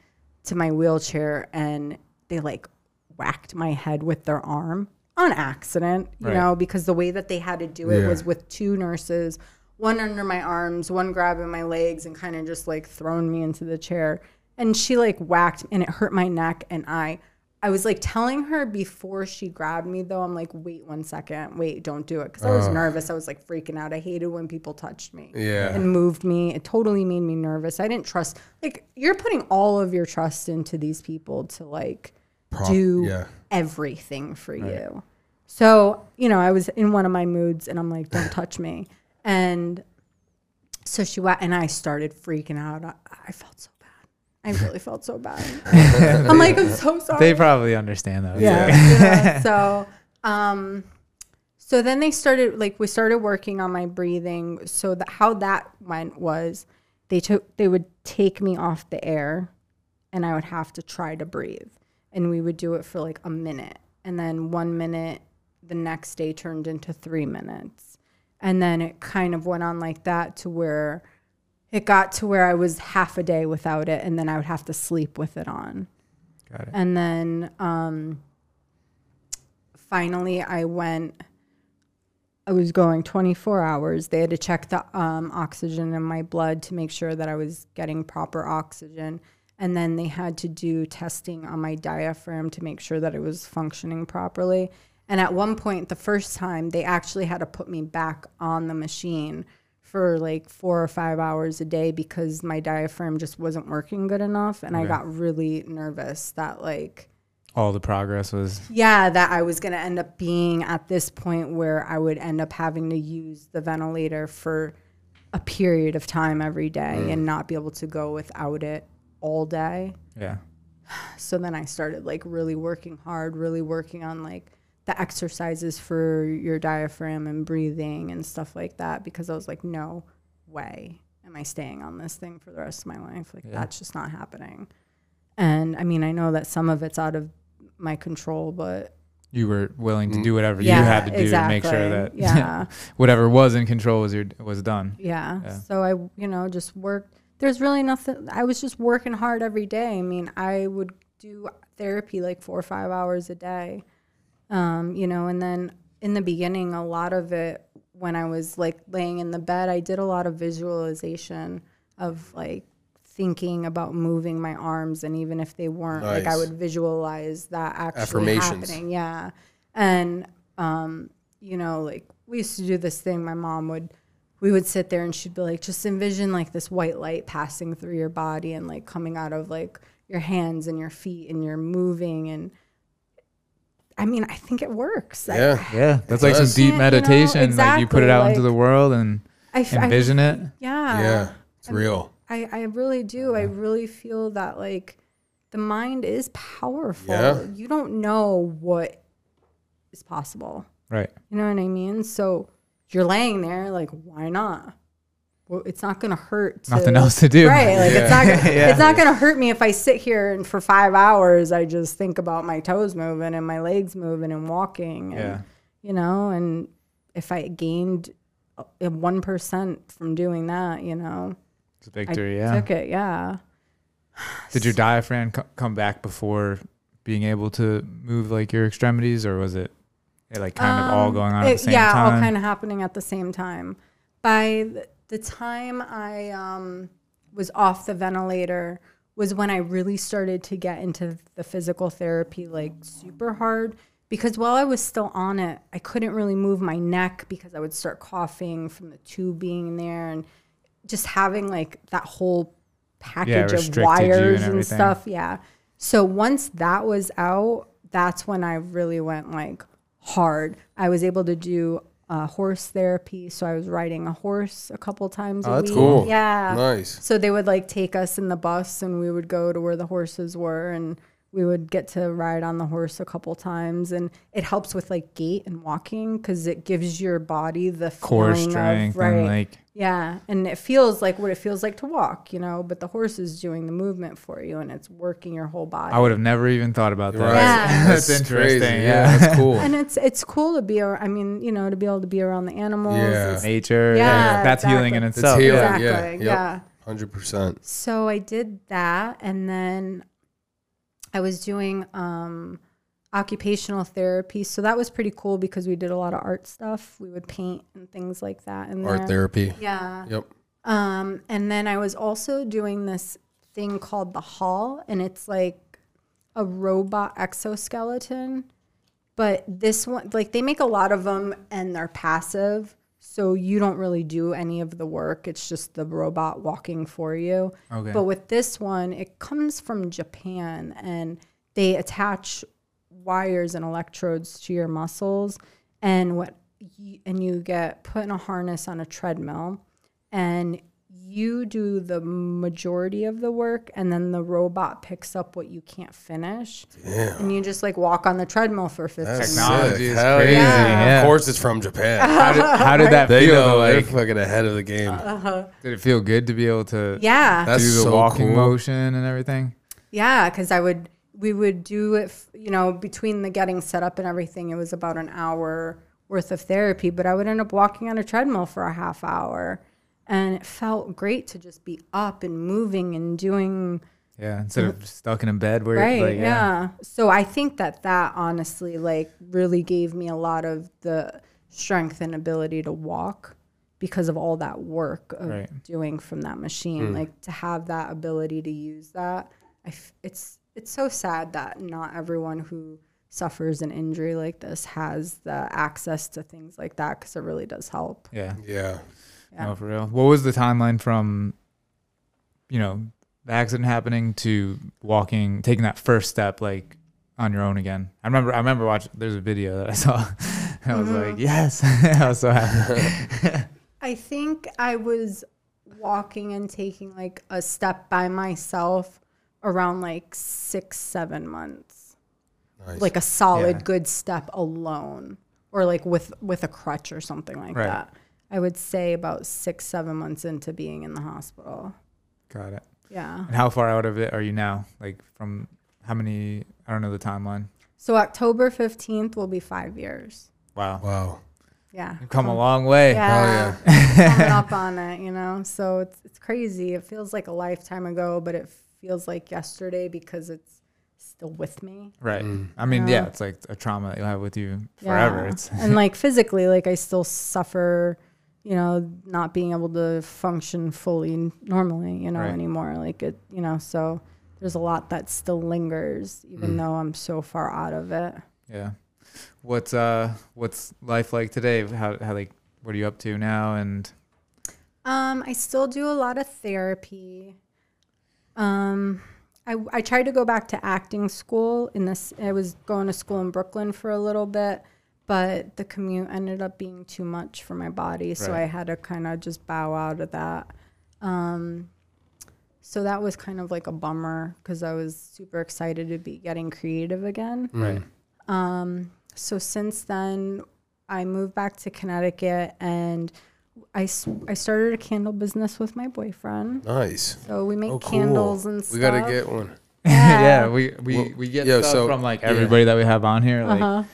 to my wheelchair and they like whacked my head with their arm on accident, you Right. know, because the way that they had to do it Yeah. was with two nurses, one under my arms, one grabbing my legs and kind of just like throwing me into the chair. And she like whacked and it hurt my neck and I I was like telling her before she grabbed me though, I'm like, wait one second, wait, don't do it. Cause I was nervous. I was like freaking out. I hated when people touched me Yeah. and moved me. It totally made me nervous. I didn't trust like you're putting all of your trust into these people to like Prop- do yeah. everything for you. So, you know, I was in one of my moods and I'm like, don't touch me. And so she went and I started freaking out. I, I felt so bad. I really felt so bad. I'm like, I'm so sorry. They probably understand though. yeah. yeah. So, um, so then they started like we started working on my breathing. So that how that went was they took they would take me off the air, and I would have to try to breathe, and we would do it for like a minute, and then one minute the next day turned into three minutes, and then it kind of went on like that to where it got to where I was half a day without it, and then I would have to sleep with it on. Got it. And then um, finally, I went. I was going 24 hours. They had to check the um, oxygen in my blood to make sure that I was getting proper oxygen. And then they had to do testing on my diaphragm to make sure that it was functioning properly. And at one point, the first time, they actually had to put me back on the machine for like four or five hours a day because my diaphragm just wasn't working good enough. And I got really nervous that, like, All the progress was yeah, that I was going to end up being at this point where I would end up having to use the ventilator for a period of time every day Mm. and not be able to go without it all day. Yeah. So then I started like really working hard, really working on like the exercises for your diaphragm and breathing and stuff like that because I was like, no way am I staying on this thing for the rest of my life. Like Yeah. that's just not happening. And I mean, I know that some of it's out of my control, but You were willing Mm. to do whatever yeah, you had to do exactly. to make sure that yeah, whatever was in control was your was done. yeah. Yeah. So I, you know, just worked. There's really nothing. I was just working hard every day. I mean, I would do therapy like four or five hours a day. Um, you know, and then in the beginning, a lot of it when I was like laying in the bed, I did a lot of visualization of like thinking about moving my arms, and even if they weren't, like I would visualize that actually happening. Yeah, and um, you know, like we used to do this thing. My mom would. We would sit there and she'd be like, just envision like this white light passing through your body and like coming out of like your hands and your feet and you're moving and I mean, I think it works. I- Yeah. Yeah, that's like some deep Yeah, you know, meditation. like you put it exactly, out into the world and I, f- I- envision it. yeah. Yeah. It's real. I, I really do. I really feel that like the mind is powerful. Yeah. You don't know what is possible. Right. You know what I mean? So you're laying there, like, why not? Well, it's not gonna hurt. To, Nothing else to do. right? Like it's not. Gonna, Yeah. It's not gonna hurt me if I sit here and for five hours I just think about my toes moving and my legs moving and walking. And, Yeah. You know, and if I gained uh, one percent from doing that, you know, It's a victory. I yeah. took it. Yeah. Did your diaphragm co- come back before being able to move like your extremities, or was it, it like kind of all Um, going on at the same yeah, time? all kind of happening at the same time. By the, time I um, was off the ventilator was when I really started to get into the physical therapy like super hard because while I was still on it, I couldn't really move my neck because I would start coughing from the tube being there and just having like that whole package of restricted you and wires and, stuff. Yeah. So once that was out, that's when I really went like hard. I was able to do uh, horse therapy. So I was riding a horse a couple times Oh, a that's week. cool. Yeah. Nice. So they would like take us in the bus and we would go to where the horses were and we would get to ride on the horse a couple times and it helps with like gait and walking because it gives your body the Core feeling strength of, right and like yeah and it feels like what it feels like to walk you know but the horse is doing the movement for you and it's working your whole body I would have never even thought about that. Right. Yeah. That's, That's interesting. crazy. Yeah. That's cool. and it's it's cool to be ar- i mean you know to be able to be around the animals Yeah. Nature. Yeah, that's healing in exactly. itself. healing. Yeah. exactly yeah, yeah. yep. 100%. So I did that, and then I was doing um, occupational therapy. So that was pretty cool because we did a lot of art stuff. We would paint and things like that. In Art there. therapy. Yeah. Yep. Um, and then I was also doing this thing called the HAL, and it's like a robot exoskeleton. But this one, like they make a lot of them, and they're passive, so you don't really do any of the work. It's just the robot walking for you. Okay. But with this one, it comes from Japan, and they attach wires and electrodes to your muscles, and what and you get put in a harness on a treadmill, and you do the majority of the work, and then the robot picks up what you can't finish, Damn. and you just like walk on the treadmill for 15 minutes. Technology sick. is Hell crazy, yeah. Of course, it's from Japan. How did, how did that they feel? know though? they're fucking ahead of the game. Uh, did it feel good to be able to Yeah, That's do the so walking cool. motion and everything? Yeah, because I would we would do it, you know, between the getting set up and everything. It was about an hour worth of therapy, but I would end up walking on a treadmill for a half hour, and it felt great to just be up and moving and doing Yeah, instead of stuck in a bed where right. like, yeah. So I think that that honestly, like, really gave me a lot of the strength and ability to walk because of all that work of Right. doing from that machine. Hmm. Like to have that ability to use that, I f- it's it's so sad that not everyone who suffers an injury like this has the access to things like that because it really does help. yeah. Yeah. Yeah. No, for real. What was the timeline from, you know, the accident happening to walking, taking that first step, like on your own again? I remember, I remember watching. There's a video that I saw. I was Mm-hmm. like, yes, I was so happy. I think I was walking and taking like a step by myself around like six, seven months. Nice. Like a solid Yeah. good step alone. Or like with with a crutch or something like Right. that. I would say about six, seven months into being in the hospital. Got it. Yeah. And how far out of it are you now? Like from how many? I don't know the timeline. So October fifteenth will be five years. Wow, wow. Yeah. you've come a long way. Yeah. Oh, coming up on it, you know. So it's it's crazy. It feels like a lifetime ago, but it feels like yesterday because it's still with me. Right. Mm. I mean, Yeah. yeah, it's like a trauma that you'll have with you forever. Yeah. It's and like physically, like I still suffer, you know, not being able to function fully normally, you know, Right. anymore. Like it, you know, so there's a lot that still lingers, even Mm. though I'm so far out of it. yeah. What's uh what's life like today? How how like what are you up to now? And Um, I still do a lot of therapy. Um, I I tried to go back to acting school in this. I was going to school in Brooklyn for a little bit, but the commute ended up being too much for my body, so Right. I had to kind of just bow out of that. Um, so that was kind of like a bummer because I was super excited to be getting creative again. right. Um, so since then, I moved back to Connecticut and I, I started a candle business with my boyfriend. Nice. So we make Oh, cool. candles and stuff. We gotta get one. yeah, Yeah. we we, Well, we get yeah, stuff so- from like yeah. everybody that we have on here. Like Uh-huh.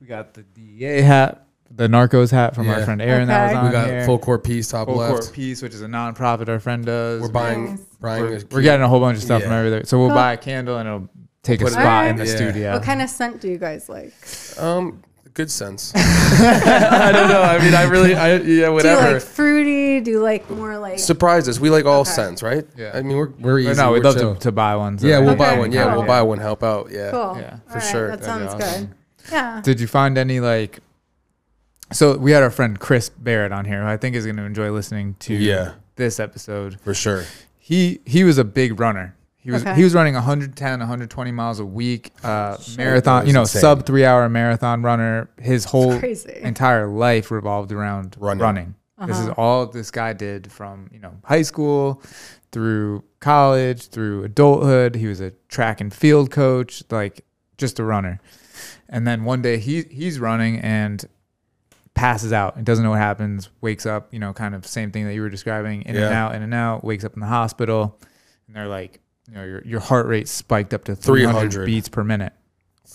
We got the DEA hat, the Narcos hat from our Yeah. friend Aaron that was Okay. on We got here. Full Court Peace top left. Full left. Court Peace, which is a nonprofit our friend does. We're buying Nice. buying we're, a we're getting a whole bunch of stuff from Yeah. everywhere. So we'll Cool. buy a candle and it'll take a Put it- spot in the Yeah. studio. What kind of scent do you guys like? um good sense. I don't know. I mean, I really, I yeah, Do you whatever. like fruity? Do you like more like? Surprises. We like all Okay. scents, right? Yeah. I mean, we're we're easy. But no, we're we'd love chill. to, to buy one. so Yeah, we'll that buy one. Yeah, cool. we'll buy one. Help out. Yeah. cool. Yeah, for All right, sure. That That'd be sounds awesome. good. Yeah. Did you find any like? So we had our friend Chris Barrett on here, who I think is going to enjoy listening to Yeah. this episode. For sure. He he was a big runner. He was Okay. he was running 110, 120 miles a week, uh, marathon. You know, insane. sub three hour marathon runner. His whole entire life revolved around Running. running. This is Uh-huh. all this guy did from you know high school through college through adulthood. He was a track and field coach, like just a runner. And then one day he he's running and passes out and doesn't know what happens. Wakes up, you know, kind of same thing that you were describing, in and out, in and out. Wakes up in the hospital, and they're like, you know, your your heart rate spiked up to 300 300. beats per minute.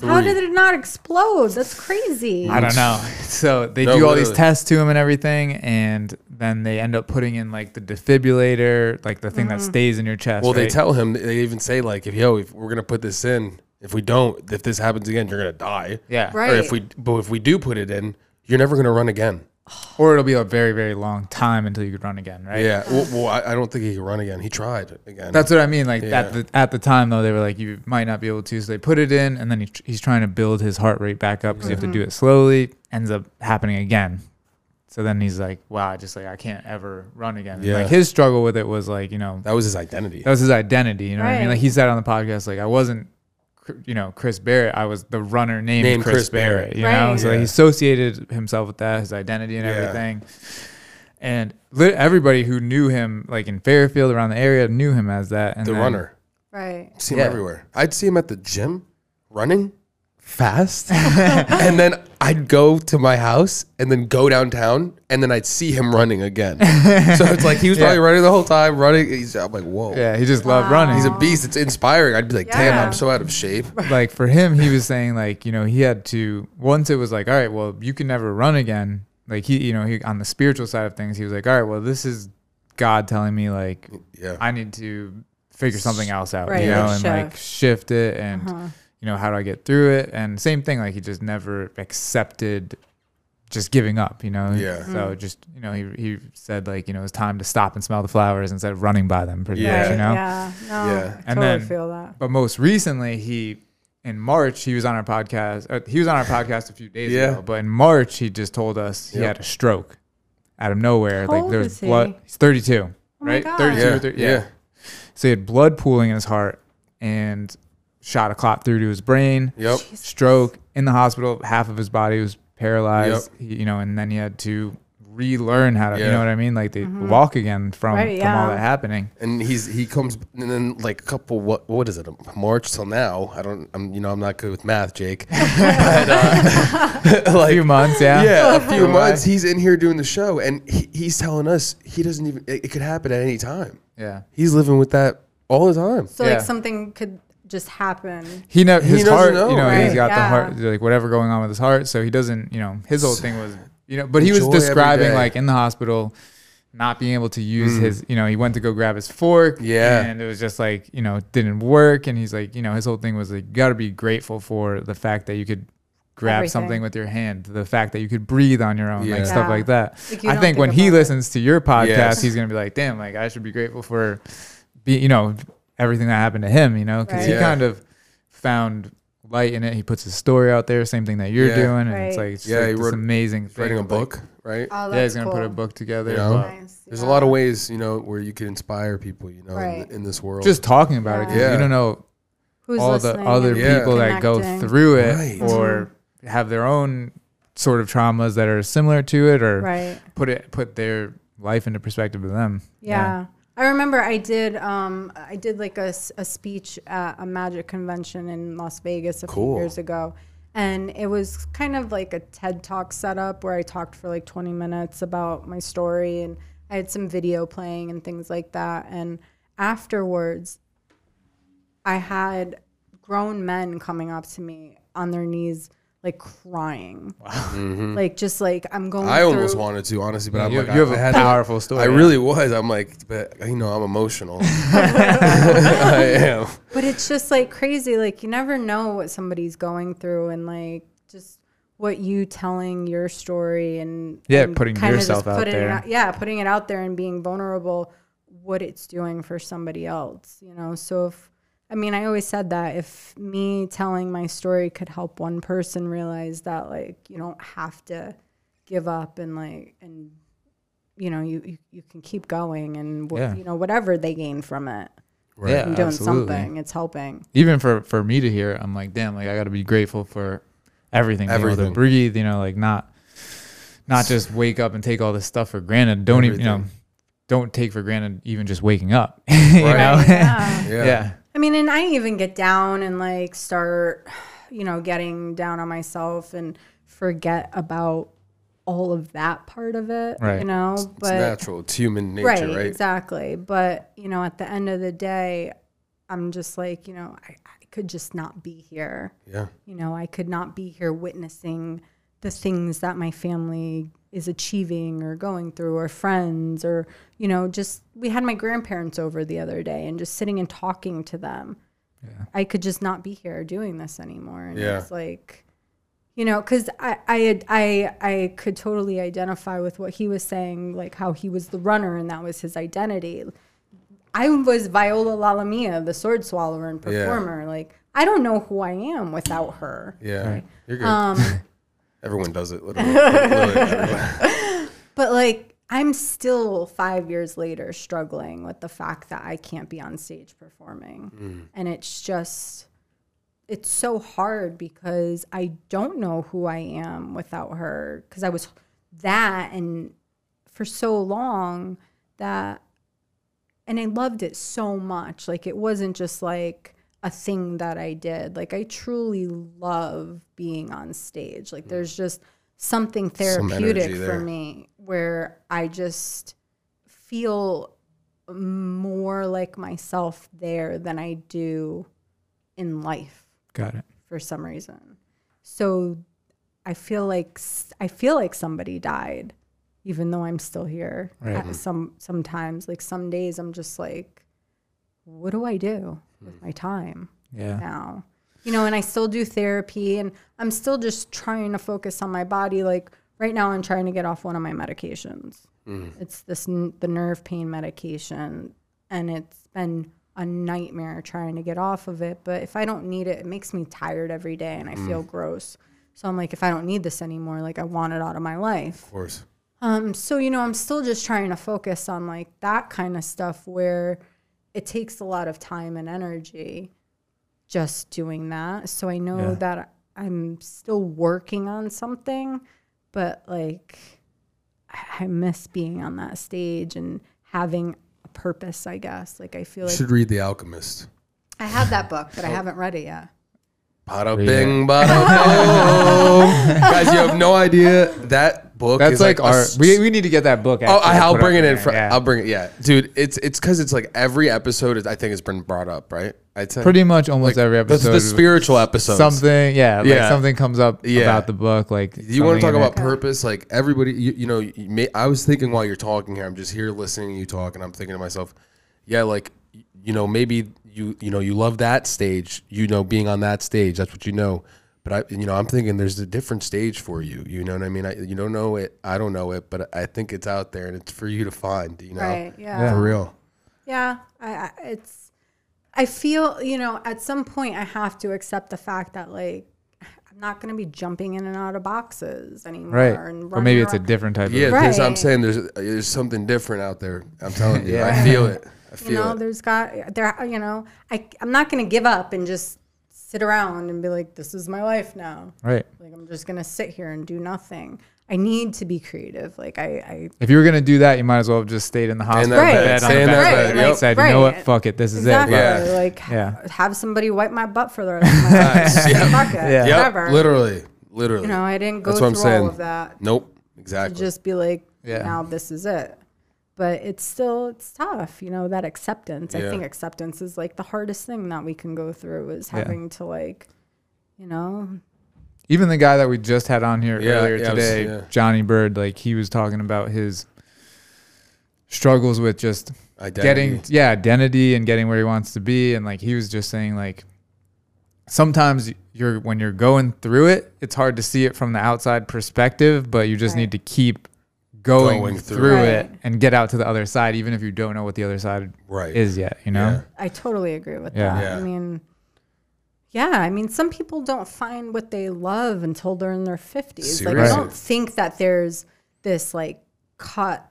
How did it not explode? That's crazy. I don't know. So they No, do all these tests to him and everything, and then they end up putting in like the defibrillator, like the thing that mm-hmm. stays in your chest. Well, they tell him. They even say like, if yo, if we're gonna put this in, if we don't, if this happens again, you're gonna die. yeah, Right. Or if we, but if we do put it in, you're never gonna run again. or it'll be a very very long time until you could run again, right? Yeah. Well, well I, I don't think he could run again. He tried again. That's what I mean. Like Yeah. at the at the time though, they were like, you might not be able to. So they put it in, and then he, he's trying to build his heart rate back up because you have to do mm-hmm. it slowly. Ends up happening again. So then he's like, wow, I just like I can't ever run again. And, Yeah. Like his struggle with it was like, you know, that was his identity. that was his identity. You know what I mean? Right. Like he said on the podcast, like I wasn't, Cr- you know, Chris Barrett. I was the runner named, Named Chris, Chris Barrett. Barrett. You know, Right. so Yeah. he associated himself with that, his identity and Yeah. everything. And li- everybody who knew him, like in Fairfield around the area, knew him as that. And the then- runner. Right. See him Yeah. everywhere. I'd see him at the gym running fast. and then I'd go to my house and then go downtown and then I'd see him running again. so it's like he was probably Yeah. running the whole time, running. He's, I'm like, whoa. Yeah, he just loved running. He's a beast. It's inspiring. I'd be like, damn, I'm so out of shape. like for him, he was saying like, you know, he had to once it was like, all right, well, you can never run again. Like he, you know, he on the spiritual side of things, he was like, all right, well, this is God telling me like Yeah. I need to figure something else out, Right, you know, like and like shift. shift it and Uh-huh. You know, how do I get through it? And same thing, like he just never accepted just giving up, you know? Yeah. So just, you know, he, he said like, you know, it's time to stop and smell the flowers instead of running by them pretty Yeah. much, you know? Yeah. No, Yeah. I And totally then- feel that. But most recently, he in March he was on our podcast. Uh, he was on our podcast a few days Yeah. ago. But in March, he just told us he Yep. had a stroke out of nowhere. How like old there is was he? blood. He's 32, Oh my right? God. 32 Yeah. or 30, yeah. yeah. So he had blood pooling in his heart and shot a clot through to his brain. Yep. Stroke in the hospital. Half of his body was paralyzed. He, you know, and then he had to relearn how to, you know what I mean? Like they walk again from, Right, from all that happening. and he's he comes and then like a couple what what is it March till now I don't I'm you know I'm not good with math Jake but uh, A like few months, yeah. yeah a few months he's in here doing the show and he, he's telling us he doesn't even it, it could happen at any time Yeah. he's living with that all the time So Yeah. like something could just happen. He know his doesn't heart. know, you know, he's got the heart, like whatever going on with his heart. So he doesn't. You know, his whole thing was, you know, but he was Enjoy every describing like in the hospital, not being able to use his. You know, he went to go grab his fork. Mm. Yeah. and it was just like you know, didn't work. And he's like, you know, his whole thing was like, you got to be grateful for the fact that you could grab Everything. something with your hand, the fact that you could breathe on your own, Yeah. like stuff Yeah. like that. Like, I don't think when he it. listens to your podcast, Yes. he's gonna be like, damn, like I should be grateful for, be you know, everything that happened to him, you know, because Right. he Yeah. kind of found light in it. He puts his story out there, same thing that you're Yeah. doing, and it's like, it's Yeah, like he this wrote- amazing thing. writing a of, like- book right Oh, yeah, he's gonna put a book together. You know? Nice. there's yeah. a lot of ways you know where you can inspire people you know in, Right. in this world Just talking about it, 'cause Yeah. you don't know Who's all the other and Yeah. people that go through it Right. or mm-hmm. have their own sort of traumas that are similar to it, or Right. put it put their life into perspective of them. Yeah. I remember I did um I did like a, a speech at a magic convention in Las Vegas a Cool. few years ago. And it was kind of like a TED Talk setup where I talked for like 20 minutes about my story and I had some video playing and things like that. And afterwards, I had grown men coming up to me on their knees, like crying. Mm-hmm. Like, just like, I'm going I almost wanted to honestly but Yeah, I'm you, like you have I, a I had powerful story. I really was. I'm like, but you know, I'm emotional. I am. But it's just like crazy. Like you never know what somebody's going through, and like just what you telling your story and Yeah, and putting yourself out putting there. out- yeah, putting it out there and being vulnerable. What it's doing for somebody else, you know. So if I mean, I always said that if me telling my story could help one person realize that like you don't have to give up and like and you know you you, you can keep going and what, Yeah. you know whatever they gain from it Yeah, and doing absolutely. something it's helping even for for me to hear, I'm like, damn, like I got to be grateful for everything, being able Everything. to breathe, you know, like not not just wake up and take all this stuff for granted. Don't even, you know, don't take for granted even just waking up. you Right. know, yeah. Yeah. yeah, I mean, and I even get down and like start, you know, getting down on myself and forget about all of that part of it, Right. you know. It's But natural. It's human nature, right, right? exactly. But you know, at the end of the day, I'm just like, you know, I, I could just not be here. Yeah. You know, I could not be here witnessing the things that my family is achieving or going through, or friends, or, you know, just we had my grandparents over the other day and just sitting and talking to them. Yeah. I could just not be here doing this anymore. And Yeah. it's like, you know, because I, I, I, I could totally identify with what he was saying, like how he was the runner and that was his identity. I was Viola Lalamia, the sword swallower and Yeah. performer. Like, I don't know who I am without her. Yeah. You're good. Um, Everyone does it. Literally. Literally but like, I'm still five years later struggling with the fact that I can't be on stage performing. Mm. And it's just, it's so hard because I don't know who I am without her. Because I was that and for so long that, and I loved it so much. Like, it wasn't just like, a thing that I did. Like I truly love being on stage. Like there's mm. just something therapeutic energy for me where I just feel more like myself there than I do in life got it. for some reason. So I feel like I feel like somebody died even though I'm still here. Right. At Some sometimes like some days I'm just like what do I do with mm. my time? Yeah, now. You know, and I still do therapy and I'm still just trying to focus on my body. Like right now, I'm trying to get off one of my medications. Mm. It's this the nerve pain medication, and it's been a nightmare trying to get off of it. But if I don't need it, it makes me tired every day and I feel mm. gross. So I'm like, if I don't need this anymore, like I want it out of my life. of course. Um, so you know, I'm still just trying to focus on like that kind of stuff where it takes a lot of time and energy just doing that. So I know Yeah. that I'm still working on something, but like I miss being on that stage and having a purpose. I guess like I feel You like should read The Alchemist. I have that book, but I oh. haven't read it yet. Bada bing, bada boom. Guys, you have no idea that book. That's is like, our. s- We, we need to get that book. Oh, actually, I, I'll put bring up it in. there, yeah. I'll bring it. Yeah, dude. It's it's because it's like every episode is I think has been brought up, right? I'd say Pretty much almost every episode. the spiritual episodes. Something, yeah, like Yeah. something comes up Yeah. about the book. Like You want to talk something in about purpose? Like everybody, you, you know, you may, I was thinking while you're talking here, I'm just here listening to you talk, and I'm thinking to myself, yeah, like, you know, maybe you, you know, you love that stage, you know, being on that stage, that's what you know. But I, you know, I'm thinking there's a different stage for you. You know what I mean? I, you don't know it, I don't know it, but I think it's out there, and it's for you to find. You know, Right? Yeah. for real. Yeah, I, I it's I feel, you know, at some point I have to accept the fact that like I'm not going to be jumping in and out of boxes anymore Right. and Or maybe running it's a different type Yeah, of. because I'm saying there's there's something different out there. I'm telling you, I feel it. I you know, it. there's got there you know, I I'm not going to give up and just sit around and be like this is my life now. Right. Like I'm just going to sit here and do nothing. I need to be creative. Like I, I If you were gonna do that, you might as well have just stayed in the hospital that bed, bed on the that back bed, and yep. said, you know what, Right. fuck it, this is exactly it. Yeah. like Yeah. have somebody wipe my butt for the rest of my life. Yep. Fuck it, Yeah. Yep, whatever. literally, literally. You know, I didn't go That's what I'm through saying. all of that Nope, to exactly. just be like, Yeah. now this is it. But it's still it's tough, you know, that acceptance. I think acceptance is like the hardest thing that we can go through is Yeah. having to like, you know, Even the guy that we just had on here Yeah, earlier yeah, I was- today, yeah. Johnny Bird, like he was talking about his struggles with just Identity. getting yeah identity and getting where he wants to be and like he was just saying like sometimes you're when you're going through it it's hard to see it from the outside perspective but you just Right. need to keep going, Going through through, it. it and get out to the other side even if you don't know what the other side right. is yet you know Yeah. I totally agree with Yeah. that. Yeah. I mean, yeah, I mean, some people don't find what they love until they're in their 50s. Like, I don't think that there's this like cut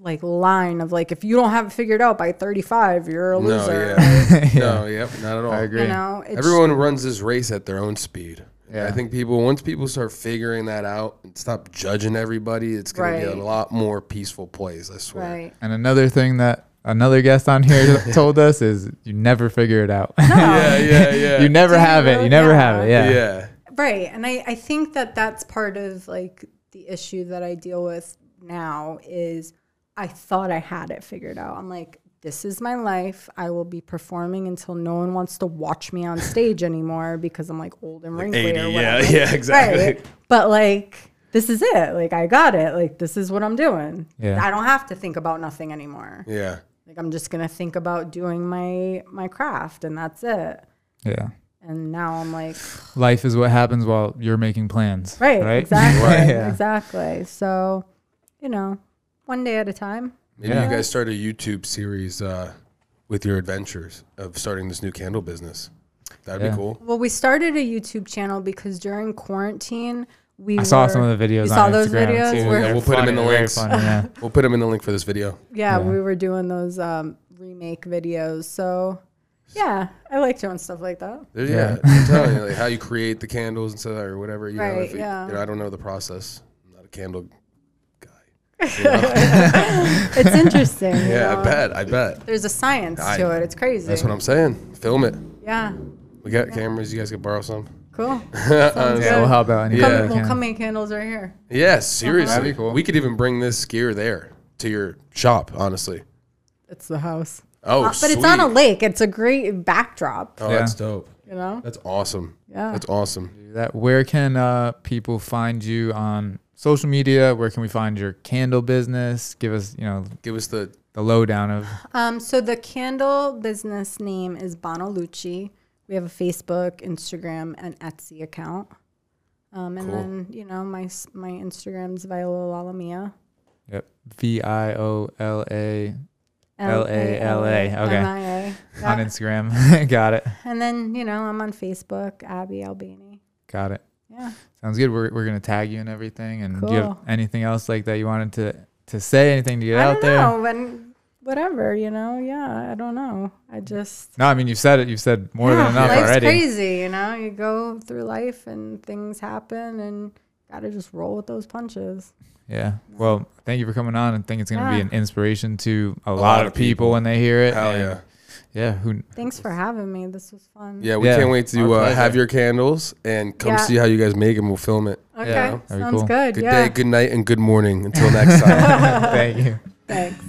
like line of like if you don't have it figured out by 35, you're a No, loser. yeah. Yeah. No, yep, not at all. i agree You know, Everyone runs this race at their own speed. Yeah. I think people once people start figuring that out and stop judging everybody, it's gonna be a lot more peaceful place. I swear. right. and another thing that another guest on here told us is you never figure it out No. Yeah, yeah, yeah. you never Do you have it you never Yeah. have it yeah yeah. Right. And I, I think that that's part of like the issue that I deal with now is I thought I had it figured out. I'm like, this is my life. I will be performing until no one wants to watch me on stage anymore because I'm like old and wrinkly 80, or yeah, whatever. yeah, exactly. Right. But like, this is it. Like, I got it. Like, this is what I'm doing. Yeah. I don't have to think about nothing anymore. Yeah. Like, I'm just gonna think about doing my my craft, and that's it. yeah And now I'm like, life is what happens while you're making plans Right, right exactly. Yeah. Exactly. So, you know, one day at a time. Maybe Yeah. you guys start a YouTube series uh, with your adventures of starting this new candle business. That'd Yeah. be cool. Well, we started a YouTube channel because during quarantine, we I saw some of the videos You on saw those videos? too. We're- Yeah, They're we'll put 'em in the funny, links. funny, yeah. We'll put them in the link for this video. Yeah, Yeah. we were doing those um, remake videos. So, yeah, I like doing stuff like that. Yeah, Yeah. I'm telling you, like how you create the candles and stuff or whatever. You know, Right, if you, yeah. you know, I don't know the process. I'm not a candle guy. It's interesting. you Yeah, know? I bet. I bet. There's a science I- to it. It's crazy. That's what I'm saying. Film it. Yeah, We got cameras. You guys can borrow some. cool. Yeah, we'll help out any Yeah. Come, we we'll come make candles right here. Yeah, seriously. That'd be cool. We could even bring this gear there to your shop. Honestly. It's the house. Oh, Uh, but it's on a lake. It's a great backdrop. Oh, Yeah. that's dope. You know? That's awesome. Yeah. That's awesome. that where can uh, people find you on social media where can we find your candle business give us you know Give us the the lowdown of Um, so the candle business name is Bonalucci. We have a Facebook, Instagram, and Etsy account. Um, and Cool. then you know my s- my Instagram's Viola Lalamia. yep v-i-o-l-a L-A-L-A, okay. M-I-A. on instagram got it And then you know I'm on Facebook, Abbey Albani. got it Yeah. sounds good we're, we're gonna tag you and everything and do you have anything else like that you wanted to to say anything to get I out don't there know, and whatever you know. Yeah, I don't know. I just no i mean you've said it you've said more yeah, than enough life's already crazy. You know, you go through life and things happen, and gotta just roll with those punches. Yeah. Well, thank you for coming on. and think it's going to be an inspiration to a, lot, lot of of people, people. when they hear it. Hell and yeah. Yeah. Who? Thanks for having me. This was fun. Yeah, we Yeah, can't wait to uh, have your candles and come Yeah. see how you guys make them. We'll film it. Okay. Yeah, Sounds cool. good. Good yeah. day, good night, and good morning. Until next time. thank you. Thanks.